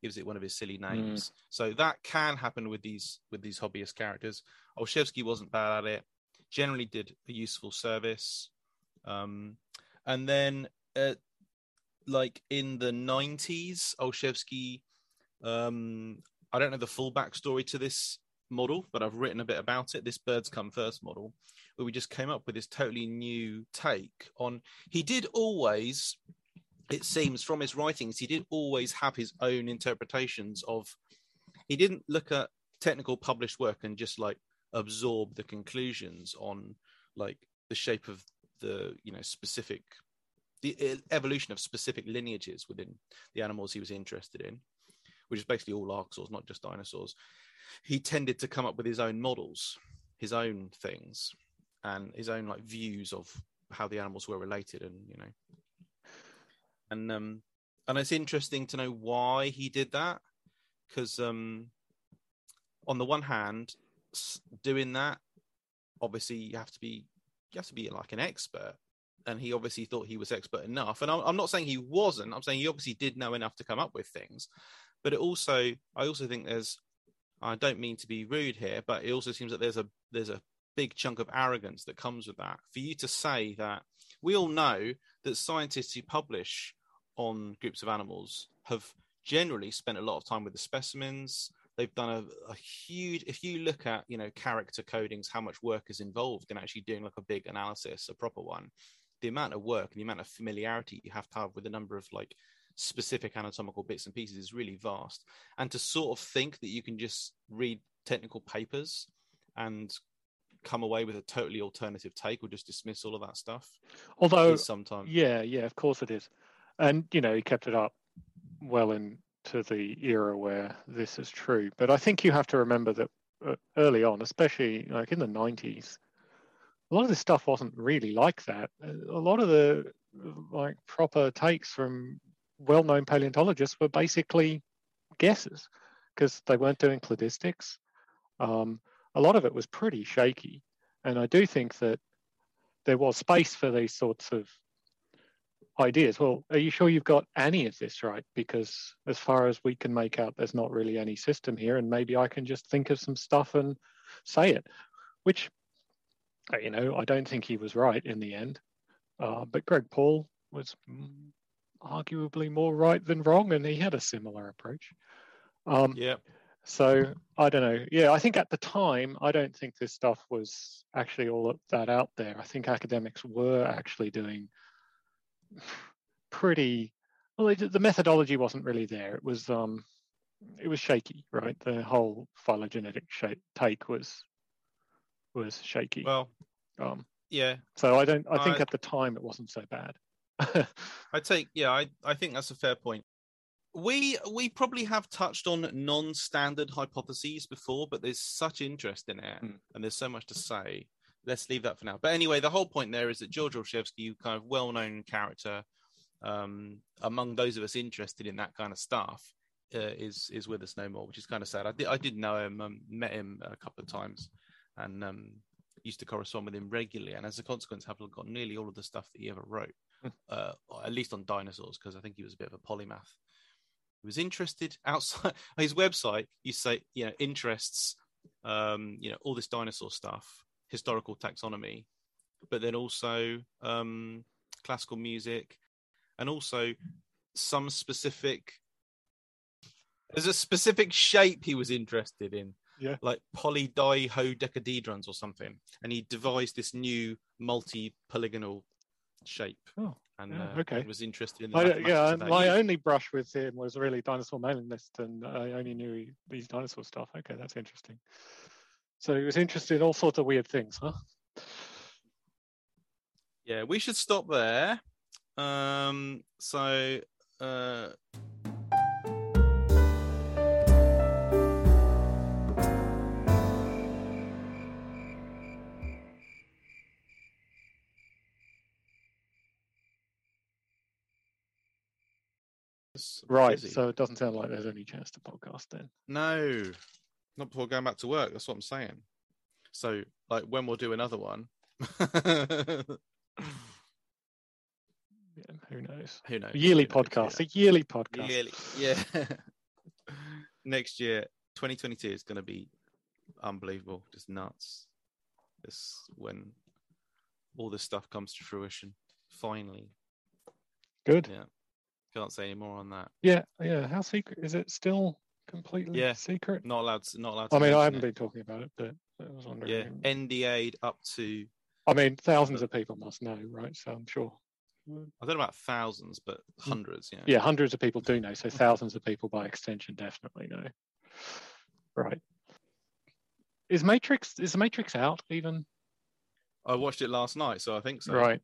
gives it one of his silly names. So that can happen with these with these hobbyist characters. Olshevsky wasn't bad at it. Generally, did a useful service. Um, and then, uh, like in the nineties, Olshevsky. Um, I don't know the full backstory to this model, but I've written a bit about it. This birds come first model, where we just came up with this totally new take on. He did always, it seems from his writings, he did always have his own interpretations of. He didn't look at technical published work and just like absorb the conclusions on like the shape of the you know specific the e- evolution of specific lineages within the animals he was interested in which is basically all archosaurs not just dinosaurs. He tended to come up with his own models his own things and his own like views of how the animals were related and you know. And um and it's interesting to know why he did that because um on the one hand doing that obviously you have to be you have to be like an expert. And he obviously thought he was expert enough. And I'm, I'm not saying he wasn't. I'm saying he obviously did know enough to come up with things. But it also i also think there's i don't mean to be rude here but it also seems that there's a there's a big chunk of arrogance that comes with that. For you to say that we all know that scientists who publish on groups of animals have generally spent a lot of time with the specimens they've done a, a huge if you look at you know character codings how much work is involved in actually doing like a big analysis a proper one the amount of work and the amount of familiarity you have to have with a number of like specific anatomical bits and pieces is really vast and to sort of think that you can just read technical papers and come away with a totally alternative take or just dismiss all of that stuff Although sometimes Yeah, yeah, of course it is. And, you know, he kept it up well into the era where this is true. But I think you have to remember that uh, early on, especially like in the 90s, a lot of this stuff wasn't really like that. A lot of the like proper takes from well known paleontologists were basically guesses because they weren't doing cladistics. Um, a lot of it was pretty shaky. And I do think that there was space for these sorts of ideas. Well, are you sure you've got any of this right? Because as far as we can make out, there's not really any system here, and maybe I can just think of some stuff and say it, which, uh, you know, I don't think he was right in the end. Uh, but Greg Paul was arguably more right than wrong, and he had a similar approach. Um, Yeah. so I don't know. Yeah, I think at the time, I don't think this stuff was actually all that out there. I think academics were actually doing pretty well. The methodology wasn't really there. It was um, it was shaky, right? The whole phylogenetic shape take was was shaky. Well, um, yeah. so I don't. I think I- at the time it wasn't so bad. I take yeah, I, I think that's a fair point. We we probably have touched on non-standard hypotheses before, but there's such interest in it Mm. and there's so much to say. Let's leave that for now. But anyway, the whole point there is that George Olshevsky, kind of well-known character, um, among those of us interested in that kind of stuff, uh, is is with us no more, which is kind of sad. I did I did know him, um, met him a couple of times, and um, used to correspond with him regularly, and as a consequence, have got nearly all of the stuff that he ever wrote uh, at least on dinosaurs, because I think he was a bit of a polymath. He was interested outside his website. You say, you know, interests, um, you know, all this dinosaur stuff, historical taxonomy, but then also um, classical music, and also some specific. There's a specific shape he was interested in, Yeah. like polydihedrons or something, and he devised this new multi-polygonal shape Oh, and Yeah, uh, okay. was interested in the I, yeah, my only brush with him was really dinosaur mailing list, and I only knew he, these dinosaur stuff. Okay, that's interesting. So he was interested in all sorts of weird things, huh? yeah, we should stop there. Um, so uh, Right. busy. So it doesn't sound like there's any chance to podcast then. no, not before going back to work. That's what I'm saying. So, like, when we'll do another one, Yeah, who knows? who knows? Yearly Who knows, podcast. yeah. A yearly podcast. Yearly, yeah. Next year, 2022 is going to be unbelievable, just nuts. This when all this stuff comes to fruition. Finally, Good. yeah. Can't say any more on that. Yeah, yeah. How secret is it? Still completely Yeah. secret? Not allowed. To, not allowed. To I mean, I haven't it. been talking about it, but I was wondering. Yeah, NDA'd up to I mean, thousands of people must know, right? So I'm sure. I don't know about thousands, but hundreds. Yeah. Yeah, hundreds of people do know. So thousands of people by extension definitely know. Right. Is Matrix is the Matrix out even? I watched it last night, so I think so. Right.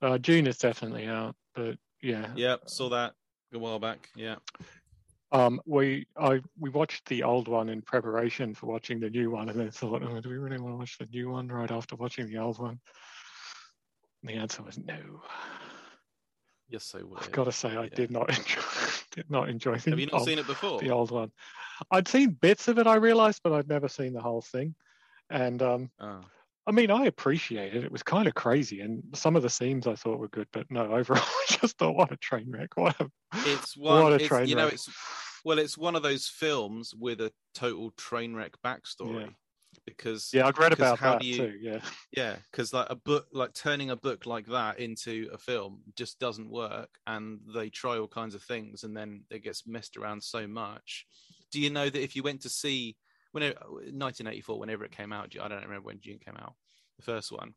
Uh, Dune is definitely out, but yeah. Yep. Saw that a while back. Yeah. Um, we I we watched the old one in preparation for watching the new one, and then thought, oh, do we really want to watch the new one right after watching the old one? And the answer was no. Yes, so would. I've got to say, I yeah. did not enjoy did not enjoy the Have you not old, seen it before? the old one. I'd seen bits of it, I realised, but I'd never seen the whole thing. And um, Oh. I mean, I appreciate it. It was kind of crazy, and some of the scenes I thought were good, but no, overall, I just thought, what a train wreck! What a It's one. what a it's, train you know, wreck. it's well, it's one of those films with a total train wreck backstory. Yeah. Because yeah, I'd read about how that do you- too. Yeah, yeah, because like a book, like turning a book like that into a film just doesn't work, and they try all kinds of things, and then it gets messed around so much. Do you know that if you went to see when 1984, whenever it came out, I don't remember when Dune came out, the first one,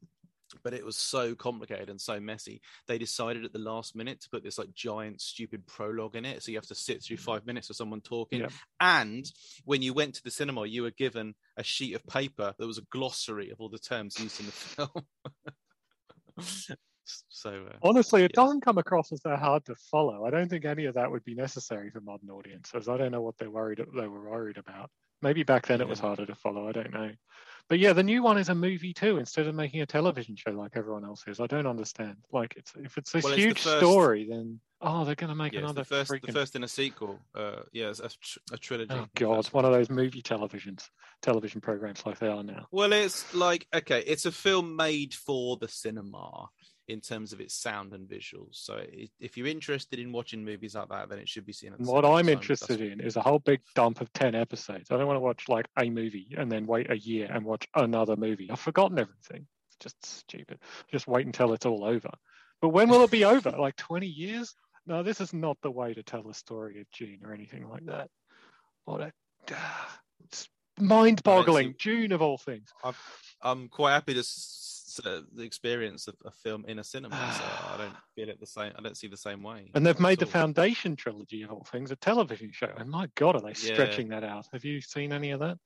but it was so complicated and so messy. They decided at the last minute to put this like giant stupid prologue in it, so you have to sit through five minutes of someone talking. Yeah. And when you went to the cinema, you were given a sheet of paper that was a glossary of all the terms used in the film. so uh, honestly, it Yeah. doesn't come across as that hard to follow. I don't think any of that would be necessary for modern audiences. I don't know what they worried they were worried about. Maybe back then it was harder to follow. I don't know. But yeah, the new one is a movie too, instead of making a television show like everyone else is. I don't understand. Like, it's if it's a Well, it's the huge first- story, then oh, they're going to make yeah, another the first, freaking. the first in a sequel. Uh, yeah, it's a, tr- a trilogy. Oh God, one of those movie televisions, television programs like they are now. Well, it's like okay, it's a film made for the cinema in terms of its sound and visuals. So i if you're interested in watching movies like that, then it should be seen. At the what. I'm interested in is a whole big dump of 10 episodes. I don't want to watch like a movie and then wait a year and watch another movie. I've forgotten everything. It's just stupid. Just wait until it's all over. But when will it be over? Like 20 years? no, this is not the way to tell a story of Dune or anything like that. What a ah, it's mind-boggling. Dune of all things. I'm quite happy to uh, the experience of a film in a cinema. So I don't feel it the same. I don't see the same way. And they've made the all. Foundation trilogy of all things a television show. And my God, are they Yeah. stretching that out? Have you seen any of that?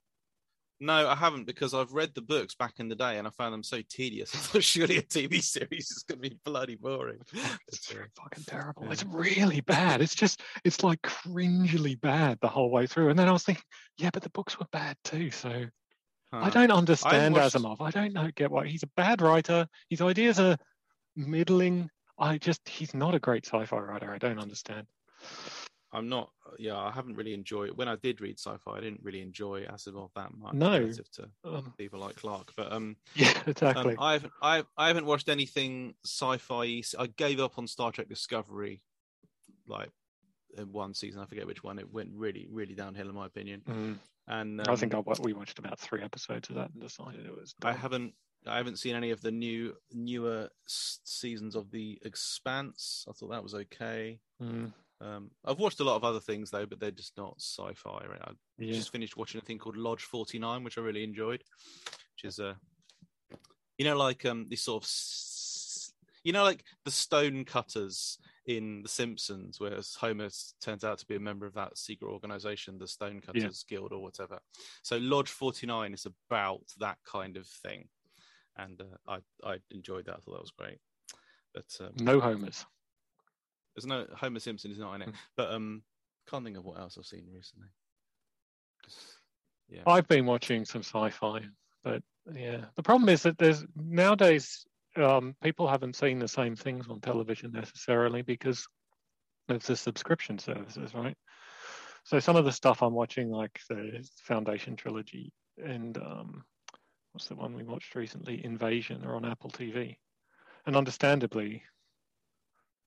No, I haven't because I've read the books back in the day and I found them so tedious. I thought surely a TV series is going to be bloody boring. It's fucking terrible. yeah. It's really bad. It's just, it's like cringily bad the whole way through. And then I was thinking, yeah, but the books were bad too. So I don't understand watched- Asimov. I don't know, get why he's a bad writer. His ideas are middling. I just, he's not a great sci fi writer. I don't understand. I'm not. Yeah, I haven't really enjoyed. When I did read sci-fi, I didn't really enjoy Asimov that much No. relative to Um, people like Clarke. But um, yeah, um, exactly. I haven't. I I haven't watched anything sci-fi. I gave up on Star Trek Discovery, like in one season. I forget which one. It went really, really downhill in my opinion. Mm. And I think I, um, we watched about three episodes of that and decided it was. I haven't. I haven't seen any of the new newer seasons of The Expanse. I thought that was okay. Mm, Um, I've watched a lot of other things though, but they're just not sci-fi. Right? I yeah. just finished watching a thing called Lodge 49, which I really enjoyed, which is a, you know, like um, this sort of, s- you know, like the stone cutters in The Simpsons, where Homer turns out to be a member of that secret organization, the Stone Cutters Guild or whatever. So Lodge 49 is about that kind of thing, and uh, I I enjoyed that. I thought that was great. But um, No homers. there's no Homer Simpson is not in it, Mm. but um, can't think of what else I've seen recently. Yeah. I've been watching some sci-fi, but yeah, the problem is that there's nowadays um, people haven't seen the same things on television necessarily because it's the subscription services, right? So some of the stuff I'm watching, like the Foundation trilogy and um, what's the one we watched recently, Invasion, are on Apple TV, and understandably,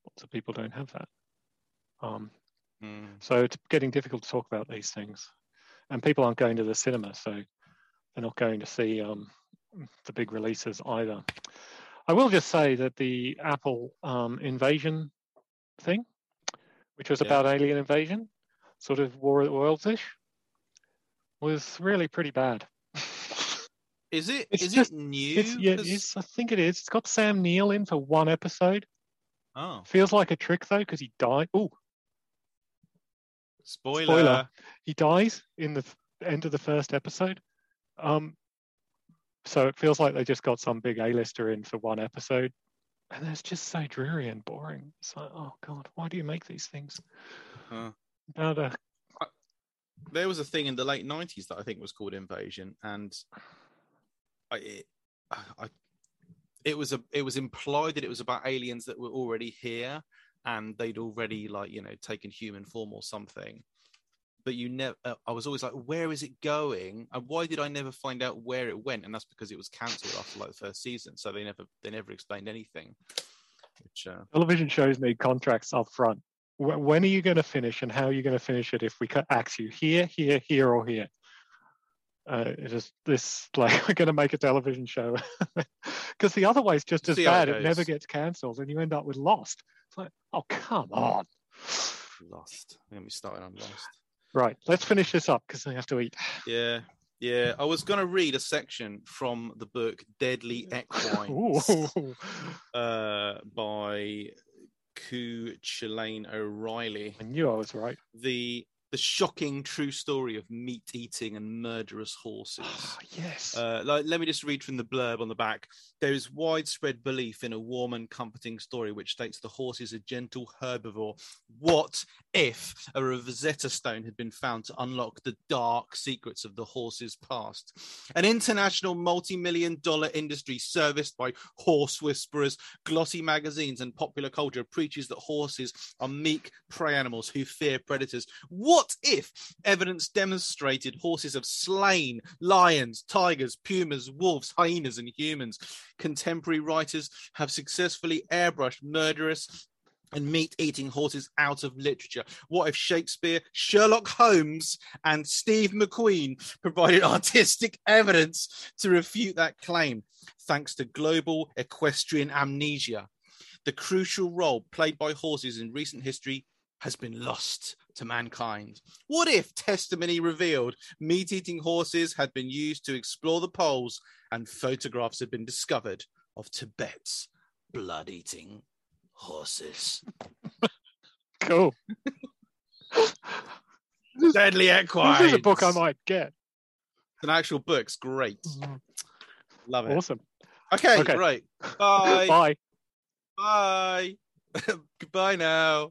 lots of people don't have that. Um, Mm. so it's getting difficult to talk about these things. And people aren't going to the cinema, so they're not going to see um, the big releases either. I will just say that the Apple um, invasion thing, which was Yeah. about alien invasion, sort of War of the Worlds ish, was really pretty bad. Is it? It's Is just- it new? it's, yeah, it's, I think it is. It's got Sam Neill in for one episode. Oh, Feels like a trick though, because he died. Oh, spoiler. Spoiler. he dies in the end of the first episode. Um, so it feels like they just got some big A-lister in for one episode, and it's just so dreary and boring. It's like, oh god, why do you make these things? Huh. About a, uh, There was a thing in the late '90s that I think was called Invasion, and I, it, I, it was a, it was implied that it was about aliens that were already here, and they'd already like you know taken human form or something. But you never. Uh, I was always like, where is it going? And why did I never find out where it went? And that's because it was cancelled after like the first season, so they never they never explained anything. Which uh, television shows need contracts up front. Wh- When are you going to finish, and how are you going to finish it? If we cut axe you here, here, here, or here, uh, it is this like we're going to make a television show because the other way is just as See how it bad. It, never gets cancelled, and you end up with Lost. It's like, oh come on! lost. Let me start on lost. Right, let's finish this up because I have to eat. Yeah, yeah. I was going to read a section from the book Deadly Equines uh, by CuChullaine O'Reilly. I knew I was right. The the shocking true story of meat eating and murderous horses. yes. Uh, like, let me just read from the blurb on the back. There is widespread belief in a warm and comforting story which states the horse is a gentle herbivore. What if a Rosetta Stone had been found to unlock the dark secrets of the horse's past? An international multi million dollar industry serviced by horse whisperers, glossy magazines, and popular culture preaches that horses are meek prey animals who fear predators. What if evidence demonstrated horses have slain lions, tigers, pumas, wolves, hyenas, and humans? Contemporary writers have successfully airbrushed murderous and meat eating horses out of literature. What if Shakespeare, Sherlock Holmes, and Steve McQueen provided artistic evidence to refute that claim? Thanks to global equestrian amnesia. the crucial role played by horses in recent history has been lost to mankind. What if testimony revealed meat eating horses had been used to explore the poles and photographs had been discovered of Tibet's blood eating horses? Cool. Deadly equine. This is a book I might get. It's an actual book. It's great. Mm-hmm. Love it. Awesome. Okay, Okay. right. Bye. Bye. Bye. Goodbye now.